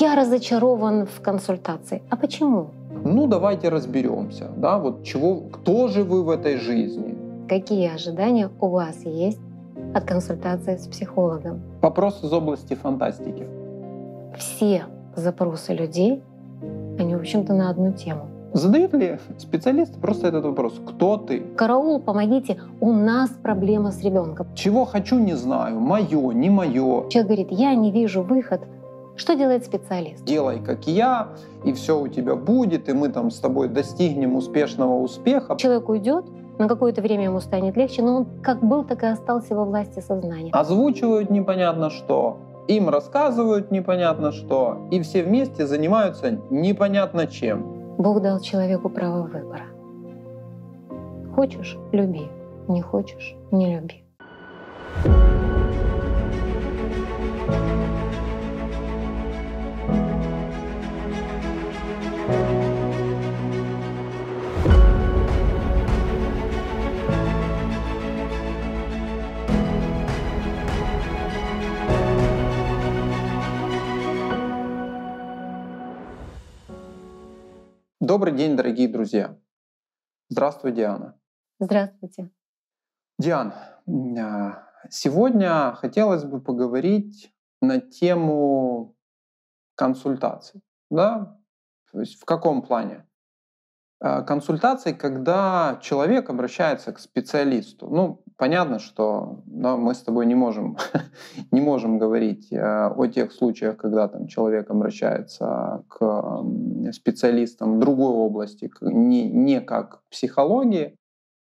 Я разочарован в консультации. А почему? Ну, давайте разберемся, да, вот чего, кто же вы в этой жизни? Какие ожидания у вас есть от консультации с психологом? Вопрос из области фантастики. Все запросы людей, они, в общем-то, на одну тему. Задают ли специалисты просто этот вопрос? Кто ты? Караул, помогите, у нас проблема с ребенком. Чего хочу, не знаю. Мое, не мое. Человек говорит, я не вижу выход. Что делает специалист? Делай, как я, и все у тебя будет, и мы там с тобой достигнем успешного успеха. Человек уйдет, на какое-то время ему станет легче, но он как был, так и остался во власти сознания. Озвучивают непонятно что, им рассказывают непонятно что, и все вместе занимаются непонятно чем. Бог дал человеку право выбора. Хочешь — люби, не хочешь — не люби. Добрый день, дорогие друзья. Здравствуй, Диана. Здравствуйте. Диан, а, сегодня хотелось бы поговорить на тему консультаций. Да? То есть в каком плане? А, консультации, когда человек обращается к специалисту. Ну, понятно, что да, мы с тобой не можем, не можем говорить э, о тех случаях, когда там, человек обращается к специалистам другой области, не, не как психологии.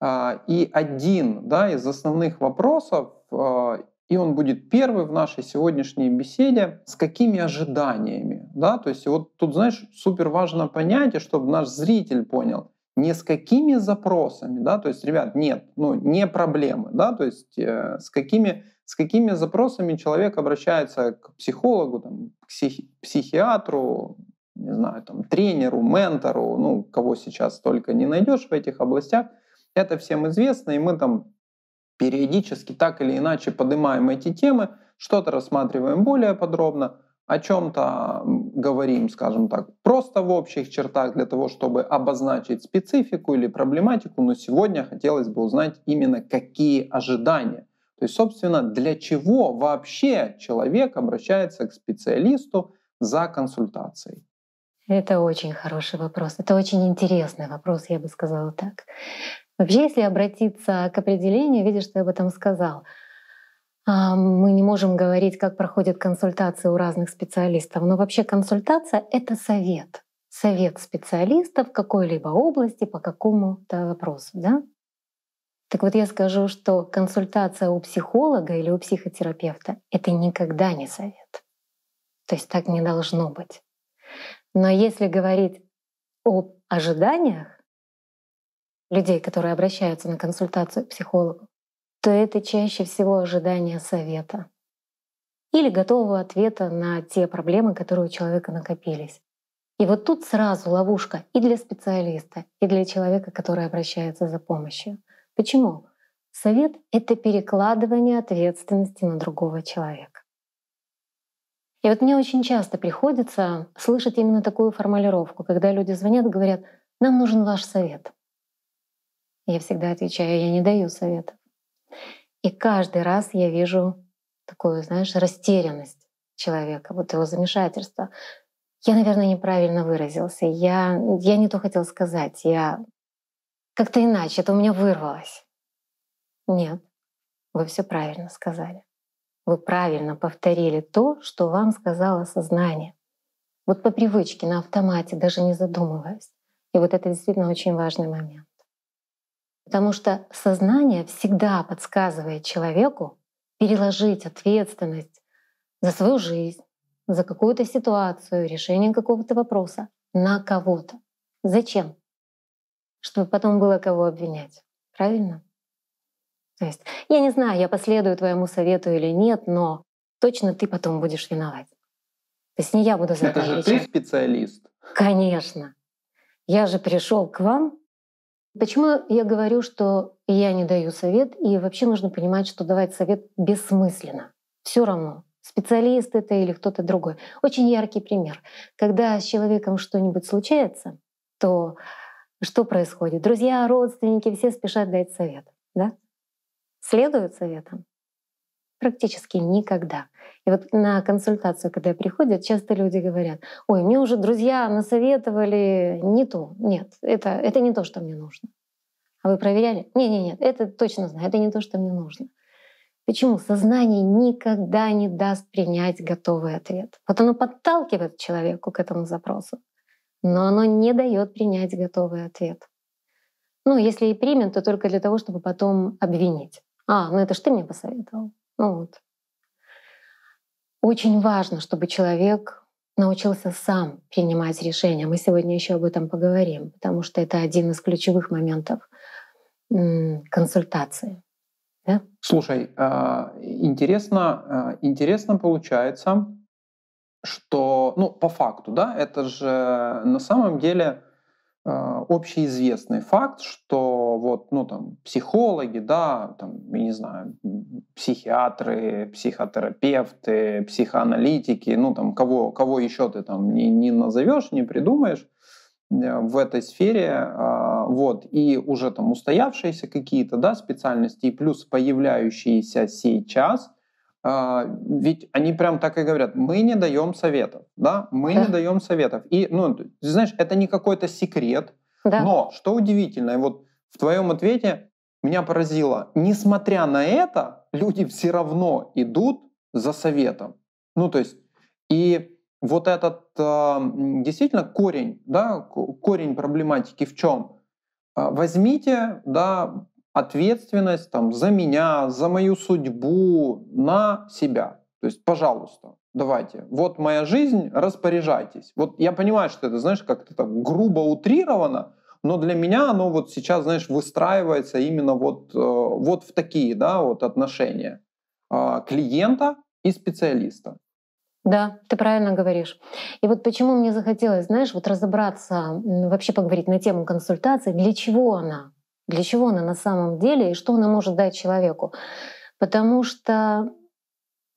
А, и один да, из основных вопросов э, и он будет первый в нашей сегодняшней беседе, с какими ожиданиями. Да? То есть вот тут, знаешь, супер важно понять, чтобы наш зритель понял, не с какими запросами, да, то есть, ребят, нет, ну, не проблемы, да, то есть э, с, какими, с какими запросами человек обращается к психологу, там, к психи, психиатру, не знаю, там, тренеру, ментору, ну, кого сейчас только не найдешь в этих областях, это всем известно, и мы там периодически так или иначе поднимаем эти темы, что-то рассматриваем более подробно, о чем-то говорим, скажем так, просто в общих чертах для того, чтобы обозначить специфику или проблематику, но сегодня хотелось бы узнать именно какие ожидания. То есть, собственно, для чего вообще человек обращается к специалисту за консультацией? Это очень хороший вопрос. Это очень интересный вопрос, я бы сказала так. Вообще, если обратиться к определению, видишь, что я об этом сказал. А, мы не можем говорить, как проходят консультации у разных специалистов, но вообще консультация — это совет. Совет специалистов в какой-либо области по какому-то вопросу. Да? Так вот я скажу, что консультация у психолога или у психотерапевта — это никогда не совет. То есть так не должно быть. Но если говорить об ожиданиях, людей, которые обращаются на консультацию к психологу, то это чаще всего ожидание совета или готового ответа на те проблемы, которые у человека накопились. И вот тут сразу ловушка и для специалиста, и для человека, который обращается за помощью. Почему? Совет — это перекладывание ответственности на другого человека. И вот мне очень часто приходится слышать именно такую формулировку, когда люди звонят и говорят, нам нужен ваш совет. Я всегда отвечаю, я не даю советов. И каждый раз я вижу такую, знаешь, растерянность человека, вот его замешательство. Я, наверное, неправильно выразился. Я, я не то хотел сказать. Я как-то иначе. Это у меня вырвалось. Нет, вы все правильно сказали. Вы правильно повторили то, что вам сказала сознание. Вот по привычке, на автомате, даже не задумываясь. И вот это действительно очень важный момент. Потому что сознание всегда подсказывает человеку переложить ответственность за свою жизнь, за какую-то ситуацию, решение какого-то вопроса на кого-то. Зачем? Чтобы потом было кого обвинять. Правильно? То есть, я не знаю, я последую твоему совету или нет, но точно ты потом будешь виноват. То есть не я буду за это. Это же ты специалист. Конечно. Я же пришел к вам Почему я говорю, что я не даю совет, и вообще нужно понимать, что давать совет бессмысленно. Все равно. специалист это или кто-то другой. Очень яркий пример. Когда с человеком что-нибудь случается, то что происходит? Друзья, родственники, все спешат дать совет. Да? Следуют советам? Практически никогда. И вот на консультацию, когда приходят, часто люди говорят, ой, мне уже друзья насоветовали не то. Нет, это, это не то, что мне нужно. А вы проверяли? Не, не, нет, это точно знаю, это не то, что мне нужно. Почему? Сознание никогда не даст принять готовый ответ. Вот оно подталкивает человеку к этому запросу, но оно не дает принять готовый ответ. Ну, если и примет, то только для того, чтобы потом обвинить. А, ну это ж ты мне посоветовал. Ну вот. Очень важно, чтобы человек научился сам принимать решения. Мы сегодня еще об этом поговорим, потому что это один из ключевых моментов консультации. Да? Слушай, а, интересно, а, интересно получается, что, ну, по факту, да, это же на самом деле а, общеизвестный факт, что вот, ну, там, психологи, да, там, я не знаю, психиатры, психотерапевты, психоаналитики, ну, там, кого, кого еще ты там не, не назовешь, не придумаешь, Э, в этой сфере, а, вот, и уже там устоявшиеся какие-то, да, специальности, и плюс появляющиеся сейчас, а, ведь они прям так и говорят, мы не даем советов, да, мы да. не даем советов. И, ну, ты знаешь, это не какой-то секрет, да. но, что удивительно, вот в твоем ответе меня поразило, несмотря на это, люди все равно идут за советом. Ну, то есть, и вот этот э, действительно корень, да, корень проблематики в чем? А, возьмите да, ответственность там, за меня, за мою судьбу на себя. То есть, пожалуйста, давайте, вот моя жизнь, распоряжайтесь. Вот я понимаю, что это, знаешь, как-то так грубо утрировано, но для меня оно вот сейчас, знаешь, выстраивается именно вот, э, вот в такие да, вот отношения э, клиента и специалиста. Да, ты правильно говоришь. И вот почему мне захотелось, знаешь, вот разобраться, вообще поговорить на тему консультации, для чего она, для чего она на самом деле и что она может дать человеку. Потому что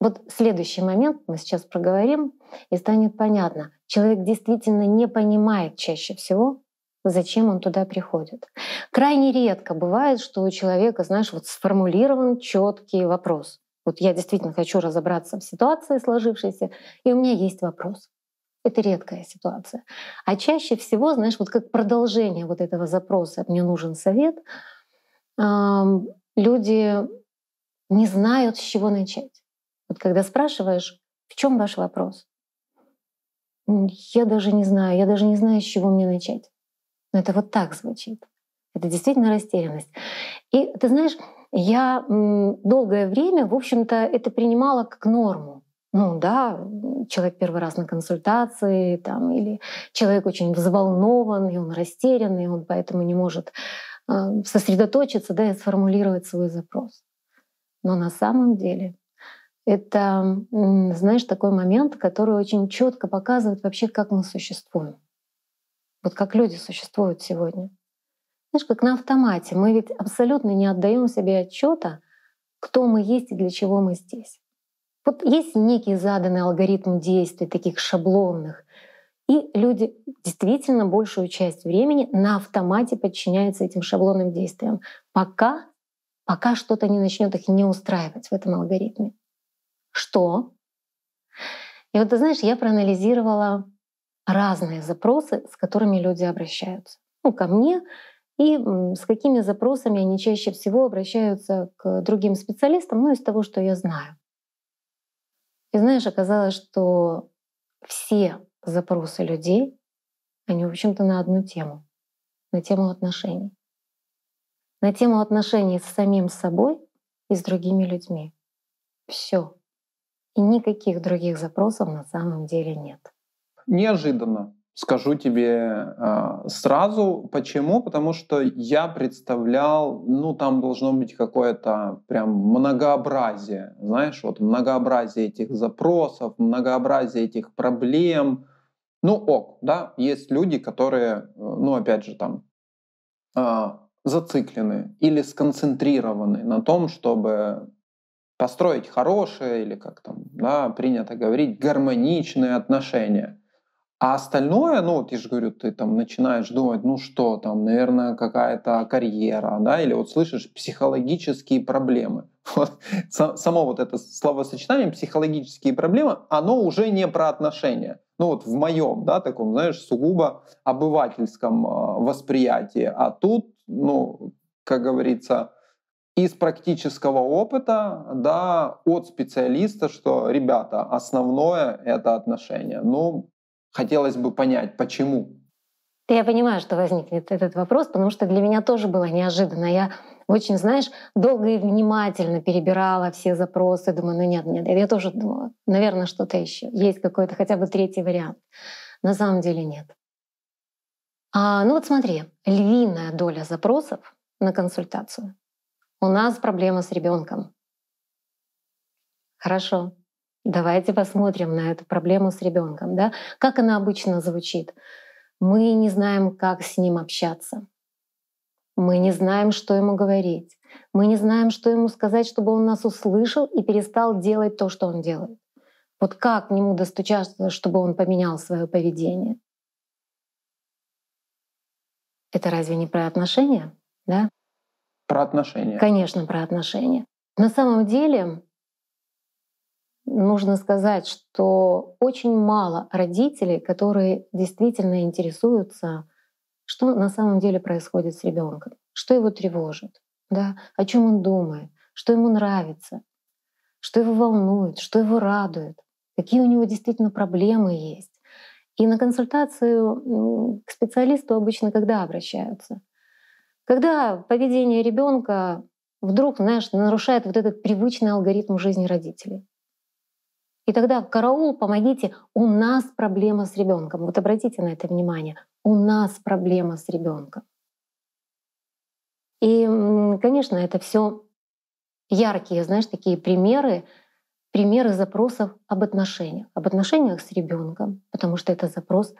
вот следующий момент мы сейчас проговорим, и станет понятно. Человек действительно не понимает чаще всего, зачем он туда приходит. Крайне редко бывает, что у человека, знаешь, вот сформулирован четкий вопрос. Вот я действительно хочу разобраться в ситуации сложившейся, и у меня есть вопрос. Это редкая ситуация. А чаще всего, знаешь, вот как продолжение вот этого запроса «мне нужен совет», люди не знают, с чего начать. Вот когда спрашиваешь, в чем ваш вопрос? Я даже не знаю, я даже не знаю, с чего мне начать. Но это вот так звучит. Это действительно растерянность. И ты знаешь, я долгое время, в общем-то, это принимала как норму. Ну да, человек первый раз на консультации, там, или человек очень взволнован, и он растерян, и он поэтому не может а, сосредоточиться да, и сформулировать свой запрос. Но на самом деле это, знаешь, такой момент, который очень четко показывает вообще, как мы существуем. Вот как люди существуют сегодня. Знаешь, как на автомате. Мы ведь абсолютно не отдаем себе отчета, кто мы есть и для чего мы здесь. Вот есть некий заданный алгоритм действий, таких шаблонных, и люди действительно большую часть времени на автомате подчиняются этим шаблонным действиям, пока, пока что-то не начнет их не устраивать в этом алгоритме. Что? И вот ты знаешь, я проанализировала разные запросы, с которыми люди обращаются. Ну, ко мне и с какими запросами они чаще всего обращаются к другим специалистам, ну, из того, что я знаю. И знаешь, оказалось, что все запросы людей, они, в общем-то, на одну тему, на тему отношений. На тему отношений с самим собой и с другими людьми. Все. И никаких других запросов на самом деле нет. Неожиданно. Скажу тебе э, сразу, почему? Потому что я представлял, ну там должно быть какое-то прям многообразие, знаешь, вот многообразие этих запросов, многообразие этих проблем. Ну ок, да, есть люди, которые, ну опять же там э, зациклены или сконцентрированы на том, чтобы построить хорошие или как там да, принято говорить гармоничные отношения. А остальное, ну вот я же говорю, ты там начинаешь думать, ну что там, наверное, какая-то карьера, да, или вот слышишь психологические проблемы. Вот, само вот это словосочетание психологические проблемы, оно уже не про отношения. Ну вот в моем, да, таком, знаешь, сугубо обывательском а, восприятии. А тут, ну, как говорится, из практического опыта, да, от специалиста, что, ребята, основное — это отношения. Ну, хотелось бы понять, почему. Я понимаю, что возникнет этот вопрос, потому что для меня тоже было неожиданно. Я очень, знаешь, долго и внимательно перебирала все запросы, думаю, ну нет, нет, я тоже думала, наверное, что-то еще. Есть какой-то хотя бы третий вариант. На самом деле нет. А, ну вот смотри, львиная доля запросов на консультацию у нас проблема с ребенком. Хорошо. Давайте посмотрим на эту проблему с ребенком. Да? Как она обычно звучит? Мы не знаем, как с ним общаться. Мы не знаем, что ему говорить. Мы не знаем, что ему сказать, чтобы он нас услышал и перестал делать то, что он делает. Вот как к нему достучаться, чтобы он поменял свое поведение? Это разве не про отношения? Да? Про отношения. Конечно, про отношения. На самом деле, нужно сказать, что очень мало родителей, которые действительно интересуются, что на самом деле происходит с ребенком, что его тревожит, да, о чем он думает, что ему нравится, что его волнует, что его радует, какие у него действительно проблемы есть. И на консультацию к специалисту обычно когда обращаются? Когда поведение ребенка вдруг, знаешь, нарушает вот этот привычный алгоритм жизни родителей. И тогда караул, помогите, у нас проблема с ребенком. Вот обратите на это внимание. У нас проблема с ребенком. И, конечно, это все яркие, знаешь, такие примеры, примеры запросов об отношениях, об отношениях с ребенком, потому что это запрос,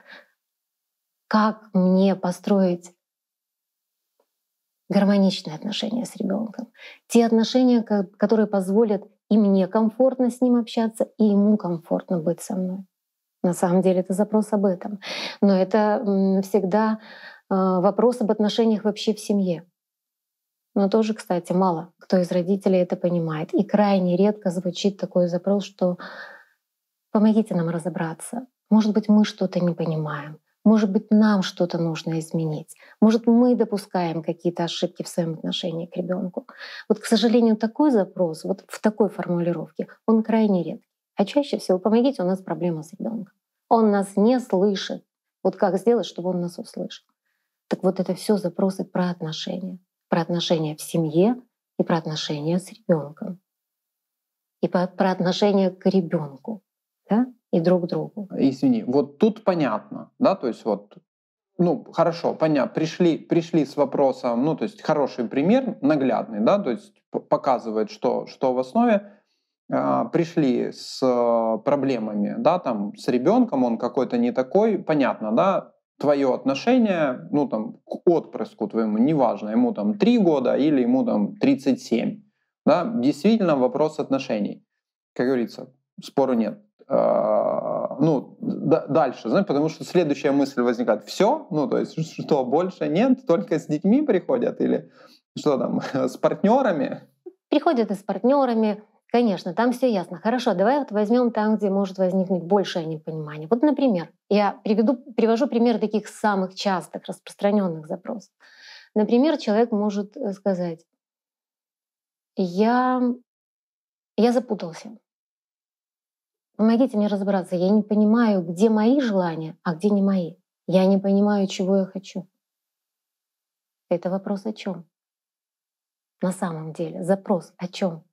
как мне построить гармоничные отношения с ребенком, те отношения, которые позволят и мне комфортно с ним общаться, и ему комфортно быть со мной. На самом деле это запрос об этом. Но это всегда а, вопрос об отношениях вообще в семье. Но тоже, кстати, мало кто из родителей это понимает. И крайне редко звучит такой запрос, что помогите нам разобраться. Может быть, мы что-то не понимаем. Может быть, нам что-то нужно изменить. Может, мы допускаем какие-то ошибки в своем отношении к ребенку. Вот, к сожалению, такой запрос, вот в такой формулировке, он крайне редкий. А чаще всего помогите, у нас проблема с ребенком. Он нас не слышит. Вот как сделать, чтобы он нас услышал? Так вот это все запросы про отношения. Про отношения в семье и про отношения с ребенком. И про, про отношения к ребенку. Да? И друг другу. Извини, вот тут понятно, да, то есть вот, ну, хорошо, понятно, пришли, пришли с вопросом, ну, то есть хороший пример, наглядный, да, то есть показывает, что, что в основе, э, пришли с проблемами, да, там, с ребенком, он какой-то не такой, понятно, да, твое отношение, ну, там, к отпрыску твоему, неважно, ему там 3 года или ему там 37, да, действительно вопрос отношений. Как говорится, спору нет. А, ну, дальше, знаешь, потому что следующая мысль возникает, все, ну, то есть, что, больше нет, только с детьми приходят или что там, с партнерами? Приходят и с партнерами, конечно, там все ясно. Хорошо, давай вот возьмем там, где может возникнуть большее непонимание. Вот, например, я приведу, привожу пример таких самых частых, распространенных запросов. Например, человек может э, сказать, я, я запутался, Помогите мне разобраться. Я не понимаю, где мои желания, а где не мои. Я не понимаю, чего я хочу. Это вопрос о чем? На самом деле запрос о чем?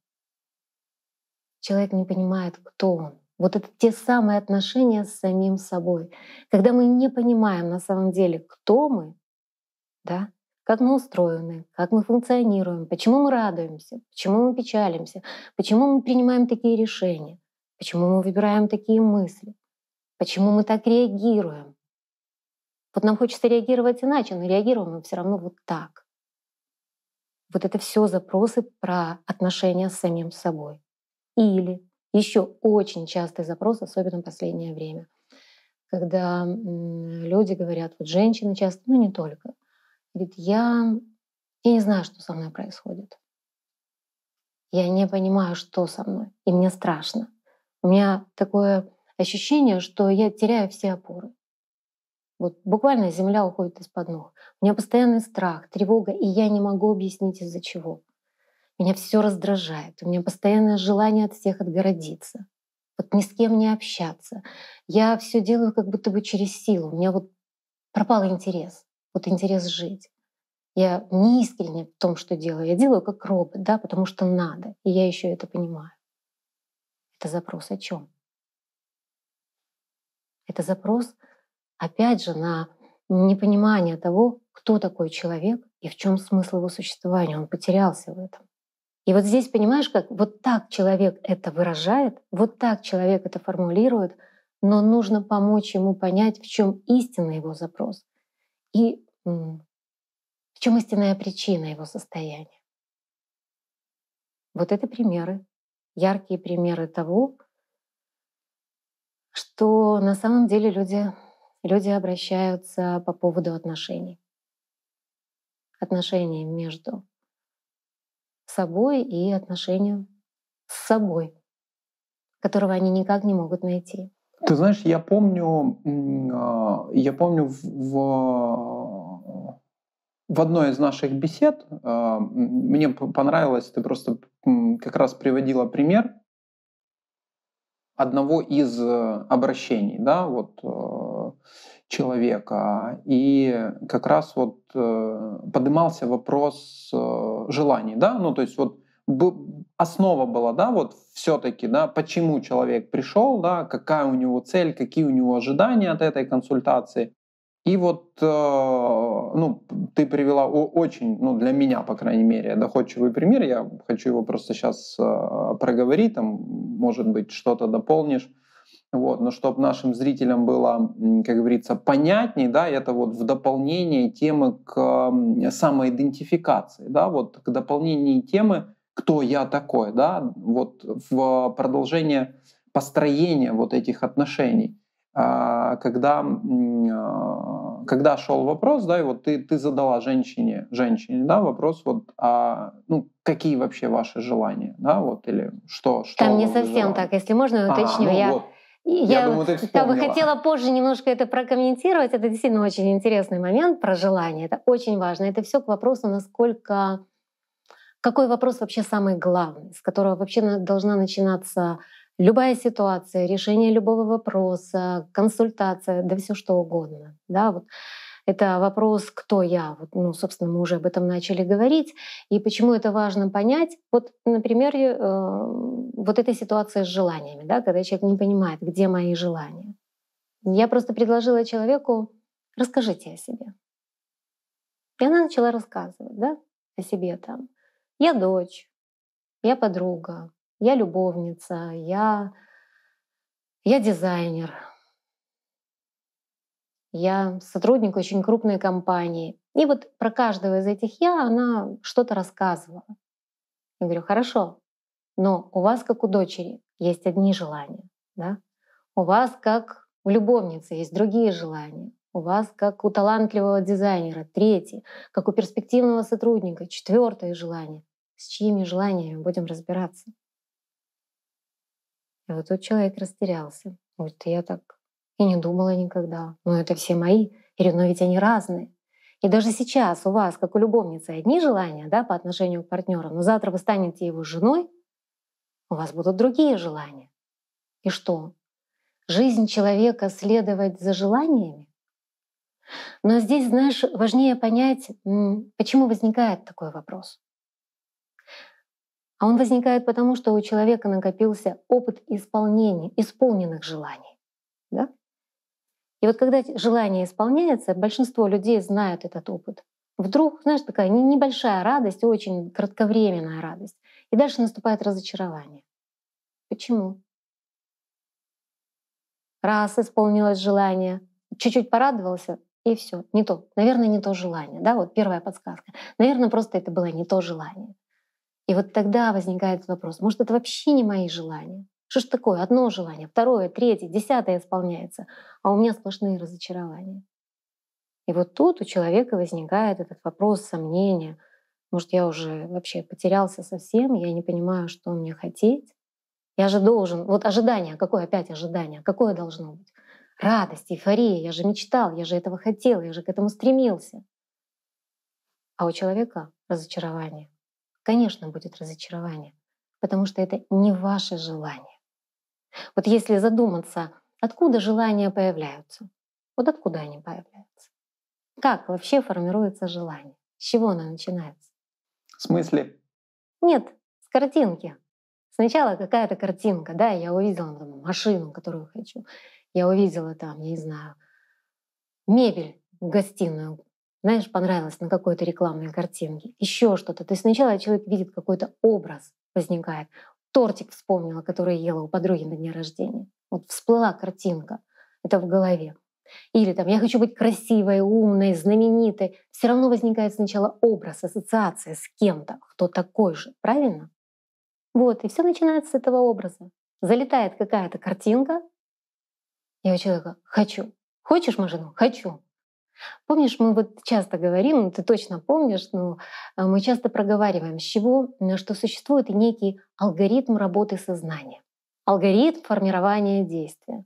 Человек не понимает, кто он. Вот это те самые отношения с самим собой. Когда мы не понимаем на самом деле, кто мы, да, как мы устроены, как мы функционируем, почему мы радуемся, почему мы печалимся, почему мы принимаем такие решения, Почему мы выбираем такие мысли? Почему мы так реагируем? Вот нам хочется реагировать иначе, но реагируем мы все равно вот так. Вот это все запросы про отношения с самим собой. Или еще очень частый запрос, особенно в последнее время, когда люди говорят, вот женщины часто, ну не только, говорит, я, я не знаю, что со мной происходит. Я не понимаю, что со мной, и мне страшно. У меня такое ощущение, что я теряю все опоры. Вот буквально земля уходит из-под ног. У меня постоянный страх, тревога, и я не могу объяснить из-за чего. Меня все раздражает. У меня постоянное желание от всех отгородиться. Вот ни с кем не общаться. Я все делаю как будто бы через силу. У меня вот пропал интерес. Вот интерес жить. Я не искренне в том, что делаю. Я делаю как робот, да, потому что надо. И я еще это понимаю. Это запрос о чем? Это запрос опять же, на непонимание того, кто такой человек и в чем смысл его существования. Он потерялся в этом. И вот здесь понимаешь, как вот так человек это выражает, вот так человек это формулирует, но нужно помочь ему понять, в чем истинный его запрос и в чем истинная причина его состояния. Вот это примеры, яркие примеры того, что на самом деле люди люди обращаются по поводу отношений. Отношений между собой и отношения с собой, которого они никак не могут найти. Ты знаешь, я помню, а, я помню в, в одной из наших бесед, а, мне понравилось, ты просто как раз приводила пример одного из обращений, да, вот человека. И как раз вот э, поднимался вопрос э, желаний, да, ну то есть вот основа была, да, вот все-таки, да, почему человек пришел, да, какая у него цель, какие у него ожидания от этой консультации. И вот, э, ну, ты привела очень, ну, для меня, по крайней мере, доходчивый пример. Я хочу его просто сейчас э, проговорить, там, может быть, что-то дополнишь. Вот, но чтобы нашим зрителям было, как говорится, понятней, да, это вот в дополнение темы к самоидентификации, да, вот к дополнению темы «Кто я такой?», да, вот в продолжение построения вот этих отношений. А, когда, а, когда шел вопрос, да, и вот ты, ты задала женщине, женщине, да, вопрос вот, а, ну, какие вообще ваши желания, да, вот, или что, что Там не совсем желание? так, если можно, уточню. А, ну, я... Вот я, я думаю, ты бы хотела позже немножко это прокомментировать. Это действительно очень интересный момент про желание. Это очень важно. Это все к вопросу, насколько какой вопрос вообще самый главный, с которого вообще должна начинаться любая ситуация, решение любого вопроса, консультация, да все что угодно. Да, вот это вопрос, кто я. Вот, ну, собственно, мы уже об этом начали говорить. И почему это важно понять? Вот, например, э, вот этой ситуации с желаниями, да, когда человек не понимает, где мои желания. Я просто предложила человеку, расскажите о себе. И она начала рассказывать да, о себе там. Я дочь, я подруга, я любовница, я, я дизайнер, я сотрудник очень крупной компании. И вот про каждого из этих я она что-то рассказывала. Я говорю, хорошо, но у вас, как у дочери, есть одни желания. Да? У вас, как у любовницы, есть другие желания. У вас, как у талантливого дизайнера, третье, как у перспективного сотрудника, четвертое желание. С чьими желаниями будем разбираться? И вот тут человек растерялся. Вот я так и не думала никогда. Но это все мои. Я говорю, но ведь они разные. И даже сейчас у вас, как у любовницы, одни желания да, по отношению к партнеру, но завтра вы станете его женой, у вас будут другие желания. И что? Жизнь человека следовать за желаниями? Но здесь, знаешь, важнее понять, почему возникает такой вопрос. А он возникает потому, что у человека накопился опыт исполнения, исполненных желаний. Да? И вот когда желание исполняется, большинство людей знают этот опыт. Вдруг, знаешь, такая небольшая радость, очень кратковременная радость. И дальше наступает разочарование. Почему? Раз исполнилось желание, чуть-чуть порадовался, и все, не то. Наверное, не то желание. Да, вот первая подсказка. Наверное, просто это было не то желание. И вот тогда возникает вопрос, может, это вообще не мои желания? Что ж такое? Одно желание, второе, третье, десятое исполняется, а у меня сплошные разочарования. И вот тут у человека возникает этот вопрос сомнения. Может, я уже вообще потерялся совсем, я не понимаю, что мне хотеть. Я же должен, вот ожидание, какое опять ожидание, какое должно быть? Радость, эйфория, я же мечтал, я же этого хотел, я же к этому стремился. А у человека разочарование. Конечно, будет разочарование, потому что это не ваше желание. Вот если задуматься, откуда желания появляются, вот откуда они появляются? Как вообще формируется желание? С чего оно начинается? В смысле? Нет, с картинки. Сначала какая-то картинка, да, я увидела там, машину, которую хочу. Я увидела там, я не знаю, мебель в гостиную. Знаешь, понравилось на какой-то рекламной картинке. Еще что-то. То есть сначала человек видит какой-то образ возникает. Тортик вспомнила, который ела у подруги на дне рождения. Вот всплыла картинка. Это в голове. Или там «я хочу быть красивой, умной, знаменитой». Все равно возникает сначала образ, ассоциация с кем-то, кто такой же. Правильно? Вот, и все начинается с этого образа. Залетает какая-то картинка, и у человека «хочу». Хочешь машину? Хочу. Помнишь, мы вот часто говорим, ты точно помнишь, но а, мы часто проговариваем, с чего, что существует некий алгоритм работы сознания, алгоритм формирования действия.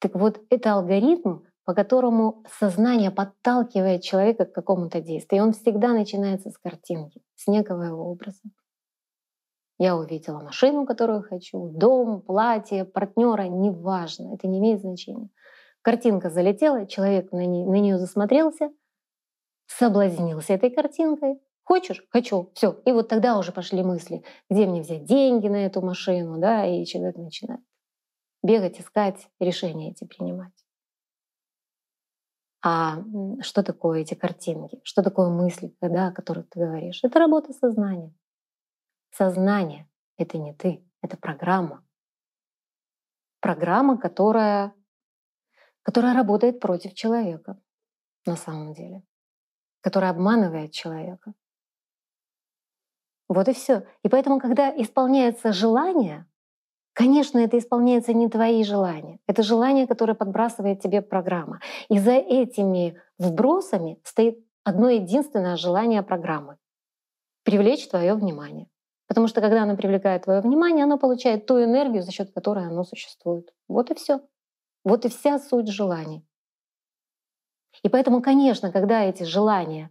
Так вот, это алгоритм, по которому сознание подталкивает человека к какому-то действию. И он всегда начинается с картинки, с некого образа. Я увидела машину, которую хочу, дом, платье, партнера, неважно, это не имеет значения. Картинка залетела, человек на, не, на нее засмотрелся, соблазнился этой картинкой. Хочешь? Хочу. Все. И вот тогда уже пошли мысли, где мне взять деньги на эту машину, да, и человек начинает бегать, искать, решения эти принимать. А что такое эти картинки? Что такое мысли, да, о которых ты говоришь? Это работа сознания. Сознание — это не ты, это программа. Программа, которая, которая работает против человека на самом деле, которая обманывает человека. Вот и все. И поэтому, когда исполняется желание, Конечно, это исполняется не твои желания. Это желание, которое подбрасывает тебе программа. И за этими вбросами стоит одно единственное желание программы — привлечь твое внимание. Потому что когда оно привлекает твое внимание, оно получает ту энергию, за счет которой оно существует. Вот и все. Вот и вся суть желаний. И поэтому, конечно, когда эти желания,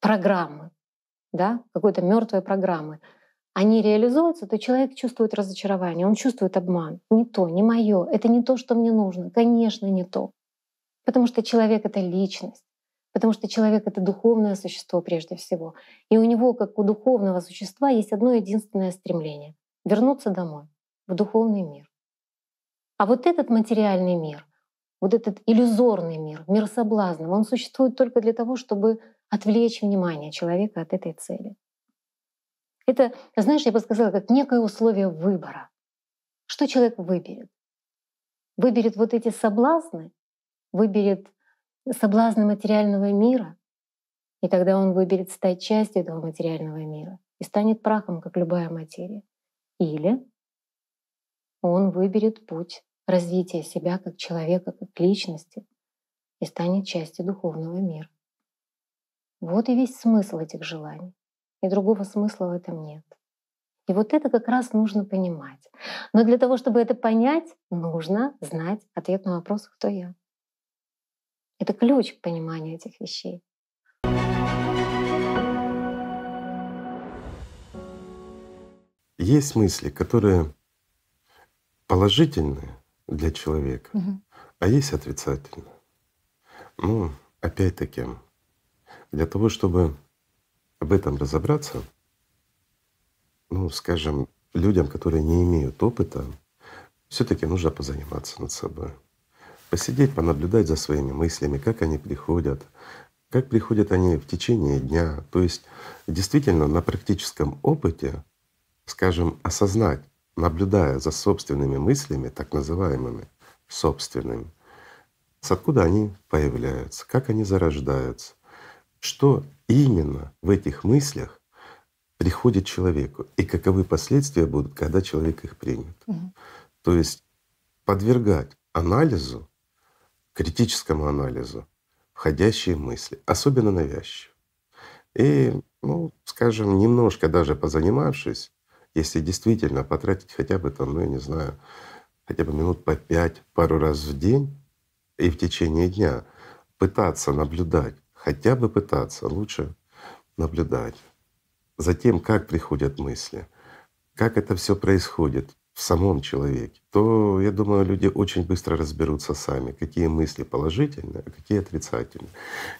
программы, да, какой-то мертвой программы, они реализуются, то человек чувствует разочарование, он чувствует обман. Не то, не мое, это не то, что мне нужно. Конечно, не то. Потому что человек — это личность. Потому что человек — это духовное существо прежде всего. И у него, как у духовного существа, есть одно единственное стремление — вернуться домой, в духовный мир. А вот этот материальный мир, вот этот иллюзорный мир, мир соблазнов, он существует только для того, чтобы отвлечь внимание человека от этой цели. Это, знаешь, я бы сказала, как некое условие выбора. Что человек выберет? Выберет вот эти соблазны, выберет соблазны материального мира, и тогда он выберет стать частью этого материального мира и станет прахом, как любая материя. Или он выберет путь развития себя как человека, как личности и станет частью духовного мира. Вот и весь смысл этих желаний и другого смысла в этом нет. И вот это как раз нужно понимать. Но для того, чтобы это понять, нужно знать ответ на вопрос «Кто я?». Это ключ к пониманию этих вещей. Есть мысли, которые положительные для человека, угу. а есть отрицательные. Ну, опять-таки, для того, чтобы в этом разобраться, ну, скажем, людям, которые не имеют опыта, все-таки нужно позаниматься над собой. Посидеть, понаблюдать за своими мыслями, как они приходят, как приходят они в течение дня. То есть действительно на практическом опыте, скажем, осознать, наблюдая за собственными мыслями, так называемыми собственными, с откуда они появляются, как они зарождаются, что именно в этих мыслях приходит человеку и каковы последствия будут, когда человек их примет. Мгм. То есть подвергать анализу, критическому анализу входящие мысли, особенно навязчивые. И, ну, скажем, немножко даже позанимавшись, если действительно потратить хотя бы там, ну, я не знаю, хотя бы минут по пять, пару раз в день и в течение дня пытаться наблюдать, хотя бы пытаться, лучше наблюдать за тем, как приходят мысли, как это все происходит в самом человеке, то, я думаю, люди очень быстро разберутся сами, какие мысли положительные, а какие отрицательные.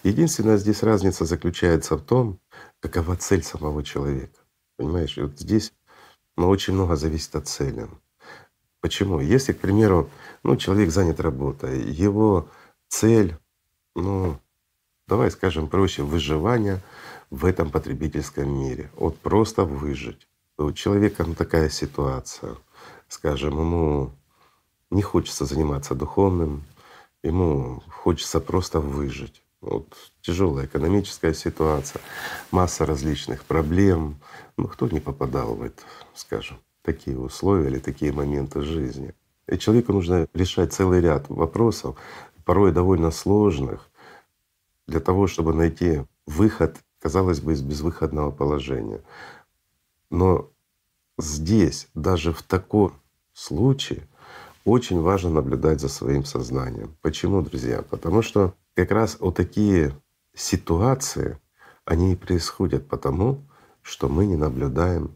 Единственная здесь разница заключается в том, какова цель самого человека. Понимаешь, и вот здесь ну, очень много зависит от цели. Почему? Если, к примеру, ну, человек занят работой, его цель, ну, давай скажем проще, выживание в этом потребительском мире. Вот просто выжить. У человека ну, такая ситуация, скажем, ему не хочется заниматься духовным, ему хочется просто выжить. Вот тяжелая экономическая ситуация, масса различных проблем. Ну кто не попадал в это, скажем, такие условия или такие моменты жизни? И человеку нужно решать целый ряд вопросов, порой довольно сложных, для того, чтобы найти выход, казалось бы, из безвыходного положения. Но здесь, даже в таком случае, очень важно наблюдать за своим сознанием. Почему, друзья? Потому что как раз вот такие ситуации, они и происходят потому, что мы не наблюдаем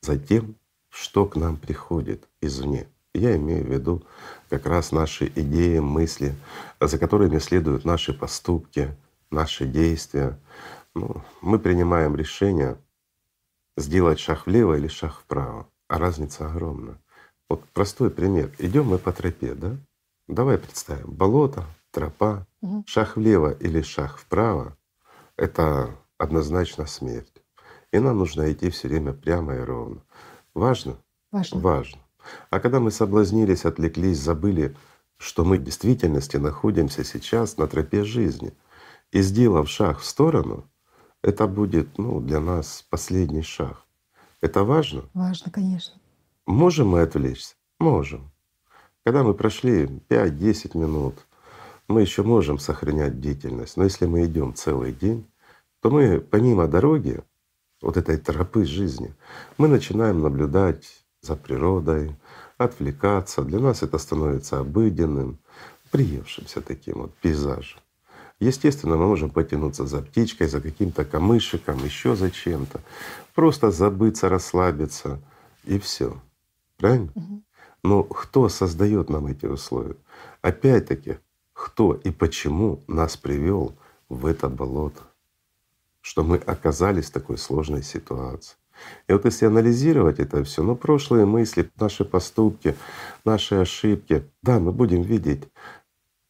за тем, что к нам приходит извне. Я имею в виду как раз наши идеи, мысли, за которыми следуют наши поступки, наши действия. Ну, мы принимаем решение сделать шаг влево или шаг вправо, а разница огромна. Вот простой пример. Идем мы по тропе, да? Давай представим болото, тропа, Мгм. шаг влево или шаг вправо — это однозначно смерть. И нам нужно идти все время прямо и ровно. Важно? Важно. Важно. А когда мы соблазнились, отвлеклись, забыли, что мы в действительности находимся сейчас на тропе жизни, и сделав шаг в сторону, это будет ну, для нас последний шаг. Это важно? Важно, конечно. Можем мы отвлечься? Можем. Когда мы прошли 5-10 минут, мы еще можем сохранять бдительность. Но если мы идем целый день, то мы помимо дороги, вот этой тропы жизни, мы начинаем наблюдать за природой, отвлекаться. Для нас это становится обыденным, приевшимся таким вот пейзажем. Естественно, мы можем потянуться за птичкой, за каким-то камышиком, еще за чем-то. Просто забыться, расслабиться и все. Правильно? Мгм. Но кто создает нам эти условия? Опять-таки, кто и почему нас привел в это болото? Что мы оказались в такой сложной ситуации. И вот если анализировать это все, ну прошлые мысли, наши поступки, наши ошибки, да, мы будем видеть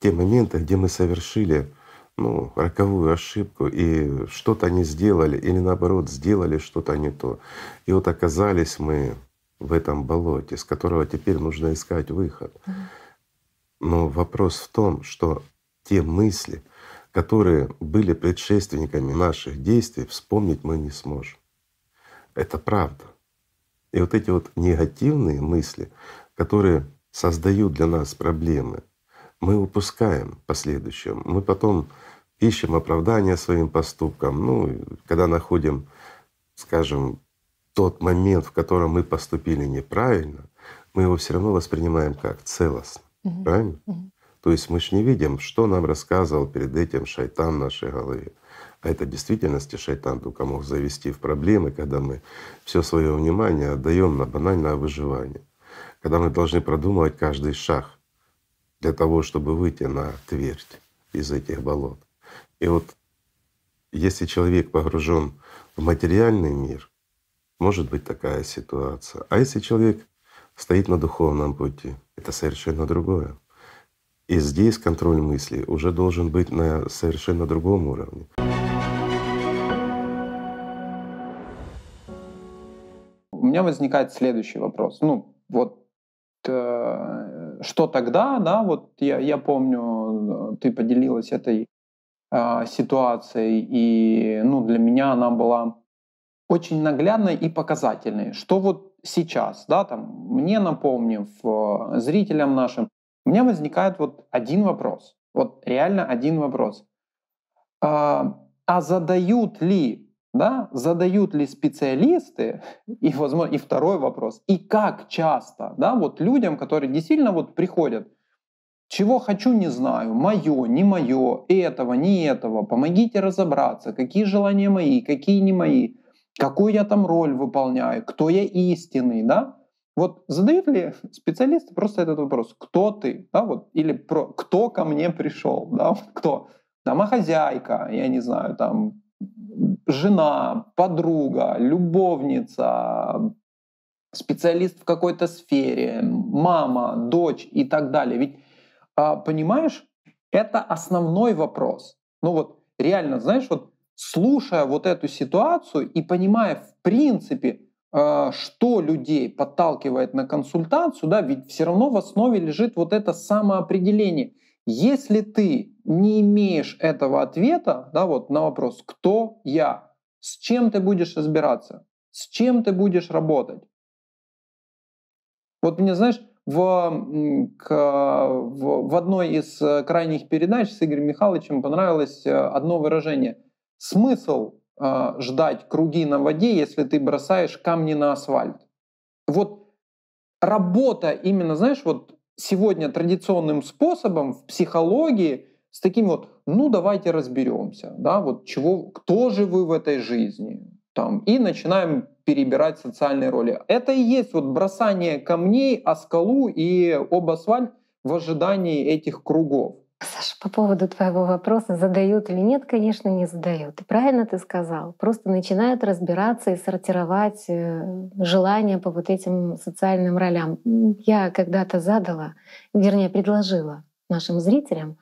те моменты, где мы совершили ну, роковую ошибку и что-то не сделали, или наоборот сделали что-то не то. И вот оказались мы в этом болоте, с которого теперь нужно искать выход. Но вопрос в том, что те мысли, которые были предшественниками наших действий, вспомнить мы не сможем. Это правда. И вот эти вот негативные мысли, которые создают для нас проблемы, мы упускаем в последующем. Мы потом ищем оправдания своим поступкам. Ну, когда находим, скажем, тот момент, в котором мы поступили неправильно, мы его все равно воспринимаем как целостно. Мгм. Правильно? Мгм. То есть мы ж не видим, что нам рассказывал перед этим шайтан в нашей голове. А это в действительности шайтан только мог завести в проблемы, когда мы все свое внимание отдаем на банальное выживание. Когда мы должны продумывать каждый шаг для того, чтобы выйти на твердь из этих болот. И вот если человек погружен в материальный мир, может быть такая ситуация. А если человек стоит на духовном пути, это совершенно другое. И здесь контроль мысли уже должен быть на совершенно другом уровне. У меня возникает следующий вопрос. Ну, вот э, что тогда, да, вот я, я помню, ты поделилась этой э, ситуацией, и ну, для меня она была очень наглядной и показательной. Что вот сейчас, да, там, мне напомнив, э, зрителям нашим, у меня возникает вот один вопрос. Вот реально один вопрос. А, а задают ли, да, задают ли специалисты, и, возможно, и второй вопрос, и как часто, да, вот людям, которые действительно вот приходят, чего хочу, не знаю, мое, не мое, этого, не этого, помогите разобраться, какие желания мои, какие не мои, какую я там роль выполняю, кто я истинный, да? Вот задают ли специалисты просто этот вопрос, кто ты, да, вот, или про, кто ко мне пришел, да, кто, домохозяйка, я не знаю, там, жена, подруга, любовница, специалист в какой-то сфере, мама, дочь и так далее. Ведь, а, понимаешь, это основной вопрос. Ну вот реально, знаешь, вот слушая вот эту ситуацию и понимая в принципе, что людей подталкивает на консультацию, да, ведь все равно в основе лежит вот это самоопределение. Если ты не имеешь этого ответа, да, вот на вопрос, кто я, с чем ты будешь разбираться, с чем ты будешь работать. Вот мне, знаешь, в, к, в, в одной из э, крайних передач с Игорем Михайловичем понравилось э, одно выражение. Смысл э, ждать круги на воде, если ты бросаешь камни на асфальт. Вот работа именно, знаешь, вот сегодня традиционным способом в психологии с таким вот, ну давайте разберемся, да, вот чего, кто же вы в этой жизни, там, и начинаем перебирать социальные роли. Это и есть вот бросание камней о скалу и об асфальт в ожидании этих кругов. По поводу твоего вопроса, задают или нет, конечно, не задают. И правильно ты сказал. Просто начинают разбираться и сортировать э, желания по вот этим социальным ролям. Я когда-то задала, вернее, предложила нашим зрителям,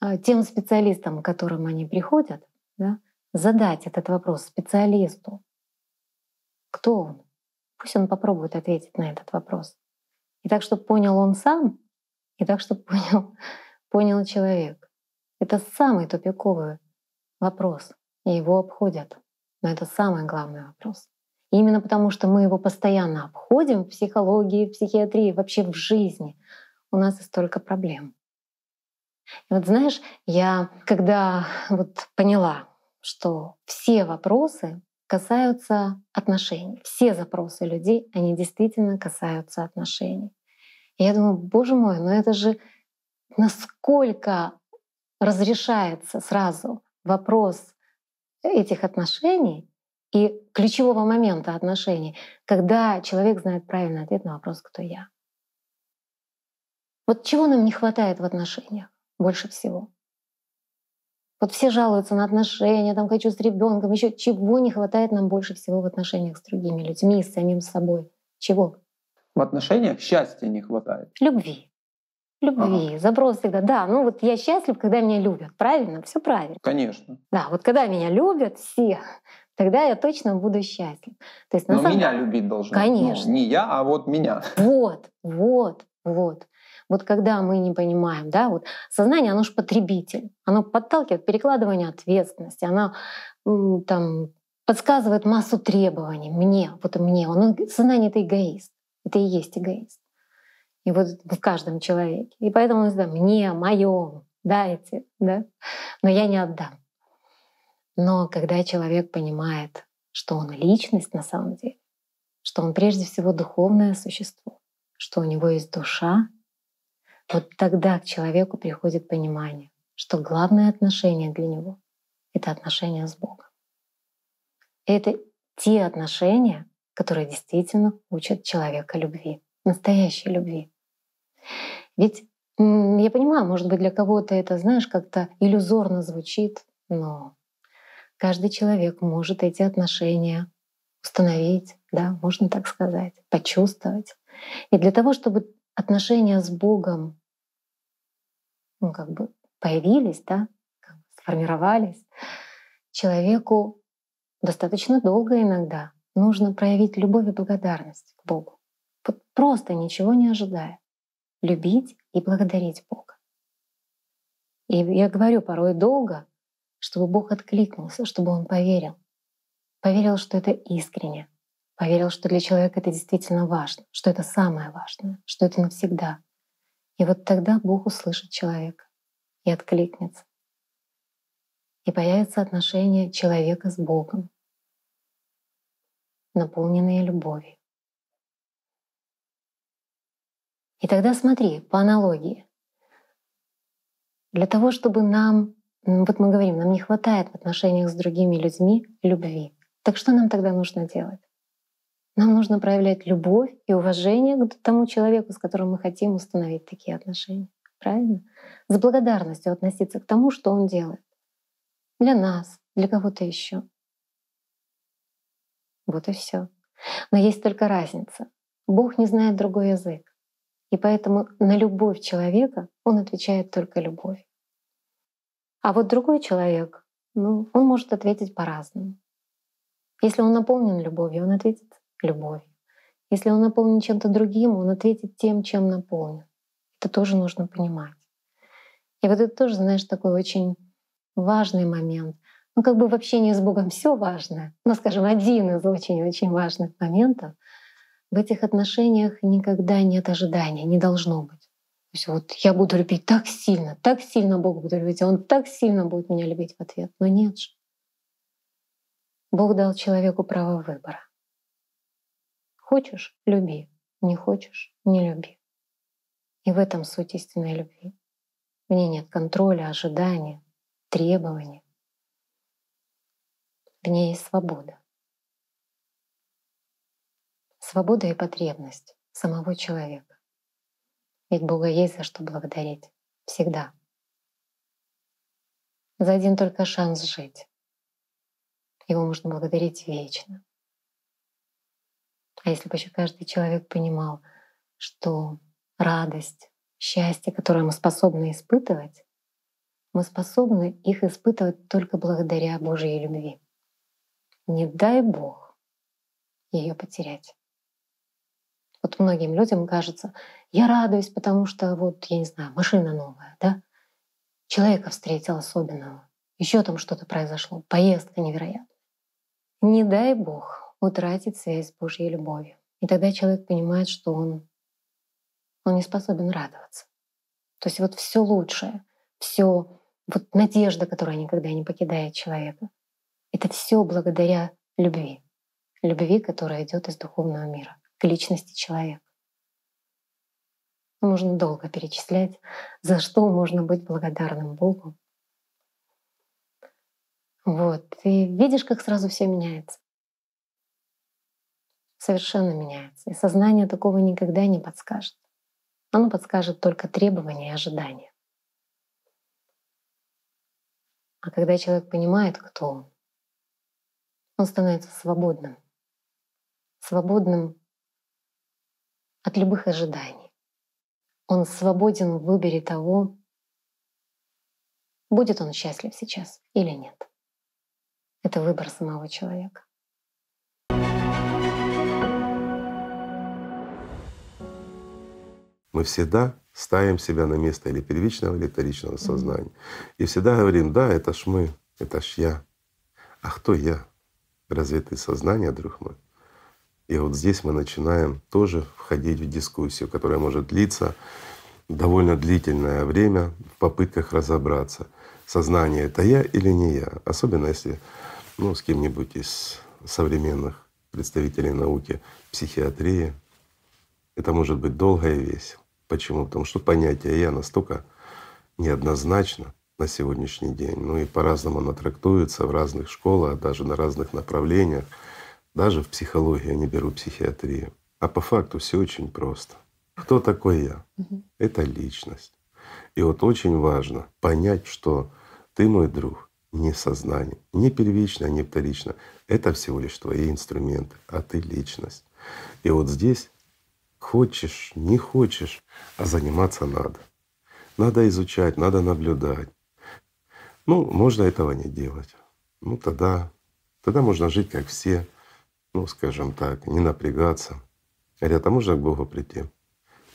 а, тем специалистам, к которым они приходят, да, задать этот вопрос специалисту. Кто он? Пусть он попробует ответить на этот вопрос. И так, чтобы понял он сам, и так, чтобы понял понял человек. Это самый тупиковый вопрос, и его обходят. Но это самый главный вопрос. И именно потому, что мы его постоянно обходим в психологии, в психиатрии, вообще в жизни, у нас и столько проблем. И вот знаешь, я когда вот поняла, что все вопросы касаются отношений, все запросы людей, они действительно касаются отношений. И я думаю, боже мой, ну это же насколько разрешается сразу вопрос этих отношений и ключевого момента отношений, когда человек знает правильный ответ на вопрос «Кто я?». Вот чего нам не хватает в отношениях больше всего? Вот все жалуются на отношения, там хочу с ребенком, еще чего не хватает нам больше всего в отношениях с другими людьми, с самим собой? Чего? В отношениях счастья не хватает. Любви. Любви, ага. запрос всегда. Да, ну вот я счастлив, когда меня любят. Правильно? Все правильно. Конечно. Да, вот когда меня любят все, тогда я точно буду счастлив. То есть, Но самом... меня любить должны. Конечно. Ну, не я, а вот меня. Вот, вот, вот. Вот когда мы не понимаем, да, вот сознание, оно же потребитель, оно подталкивает перекладывание ответственности, оно там подсказывает массу требований мне, вот мне. Оно, сознание — это эгоист, это и есть эгоист. И вот в каждом человеке. И поэтому он всегда мне, мое, дайте, да, но я не отдам. Но когда человек понимает, что он личность на самом деле, что он прежде всего духовное существо, что у него есть душа, вот тогда к человеку приходит понимание, что главное отношение для него — это отношения с Богом. Это те отношения, которые действительно учат человека любви, настоящей любви. Ведь я понимаю, может быть, для кого-то это, знаешь, как-то иллюзорно звучит, но каждый человек может эти отношения установить, да, можно так сказать, почувствовать. И для того, чтобы отношения с Богом ну, как бы появились, да, сформировались, человеку достаточно долго иногда нужно проявить любовь и благодарность к Богу. Просто ничего не ожидая любить и благодарить Бога. И я говорю порой долго, чтобы Бог откликнулся, чтобы Он поверил. поверил, что это искренне, поверил, что для человека это действительно важно, что это самое важное, что это навсегда. И вот тогда Бог услышит человека и откликнется. И появится отношение человека с Богом, наполненные любовью. И тогда смотри, по аналогии, для того, чтобы нам, вот мы говорим, нам не хватает в отношениях с другими людьми любви. Так что нам тогда нужно делать? Нам нужно проявлять любовь и уважение к тому человеку, с которым мы хотим установить такие отношения. Правильно? С благодарностью относиться к тому, что он делает. Для нас, для кого-то еще. Вот и все. Но есть только разница. Бог не знает другой язык. И поэтому на любовь человека он отвечает только любовь. А вот другой человек, ну, он может ответить по-разному. Если он наполнен любовью, он ответит любовью. Если он наполнен чем-то другим, он ответит тем, чем наполнен. Это тоже нужно понимать. И вот это тоже, знаешь, такой очень важный момент. Ну, как бы в общении с Богом все важно, но, скажем, один из очень-очень важных моментов — в этих отношениях никогда нет ожидания, не должно быть. То есть вот я буду любить так сильно, так сильно Бог буду любить, а Он так сильно будет меня любить в ответ. Но нет же. Бог дал человеку право выбора. Хочешь — люби, не хочешь — не люби. И в этом суть истинной любви. В ней нет контроля, ожидания, требований. В ней есть свобода. Свобода и потребность самого человека. Ведь Бога есть за что благодарить. Всегда. За один только шанс жить. Его можно благодарить вечно. А если бы еще каждый человек понимал, что радость, счастье, которое мы способны испытывать, мы способны их испытывать только благодаря Божьей любви. Не дай Бог ее потерять. Вот многим людям кажется, я радуюсь, потому что вот, я не знаю, машина новая, да? Человека встретил особенного, еще там что-то произошло, поездка невероятная. Не дай Бог утратить связь с Божьей любовью. И тогда человек понимает, что он, он не способен радоваться. То есть вот все лучшее, все вот надежда, которая никогда не покидает человека, это все благодаря любви. Любви, которая идет из духовного мира к личности человека. Можно долго перечислять, за что можно быть благодарным Богу. Вот. И видишь, как сразу все меняется. Совершенно меняется. И сознание такого никогда не подскажет. Оно подскажет только требования и ожидания. А когда человек понимает, кто он, он становится свободным. Свободным от любых ожиданий. Он свободен в выборе того, будет он счастлив сейчас или нет. Это выбор самого человека. Мы всегда ставим себя на место или первичного, или вторичного сознания. И всегда говорим, да, это ж мы, это ж я. А кто я? Разве ты сознание, друг мой? И вот здесь мы начинаем тоже входить в дискуссию, которая может длиться довольно длительное время в попытках разобраться, сознание это я или не я. Особенно если ну, с кем-нибудь из современных представителей науки психиатрии. Это может быть долго и весело. Почему? Потому что понятие «я» настолько неоднозначно на сегодняшний день. Ну и по-разному оно трактуется в разных школах, даже на разных направлениях. Даже в психологии я не беру психиатрию. А по факту все очень просто. Кто такой я? Угу. Это личность. И вот очень важно понять, что ты мой друг, не сознание, не первично, не вторично. Это всего лишь твои инструменты, а ты личность. И вот здесь хочешь, не хочешь, а заниматься надо. Надо изучать, надо наблюдать. Ну, можно этого не делать. Ну тогда, тогда можно жить как все, ну, скажем так, не напрягаться. Говорят, а можно к Богу прийти?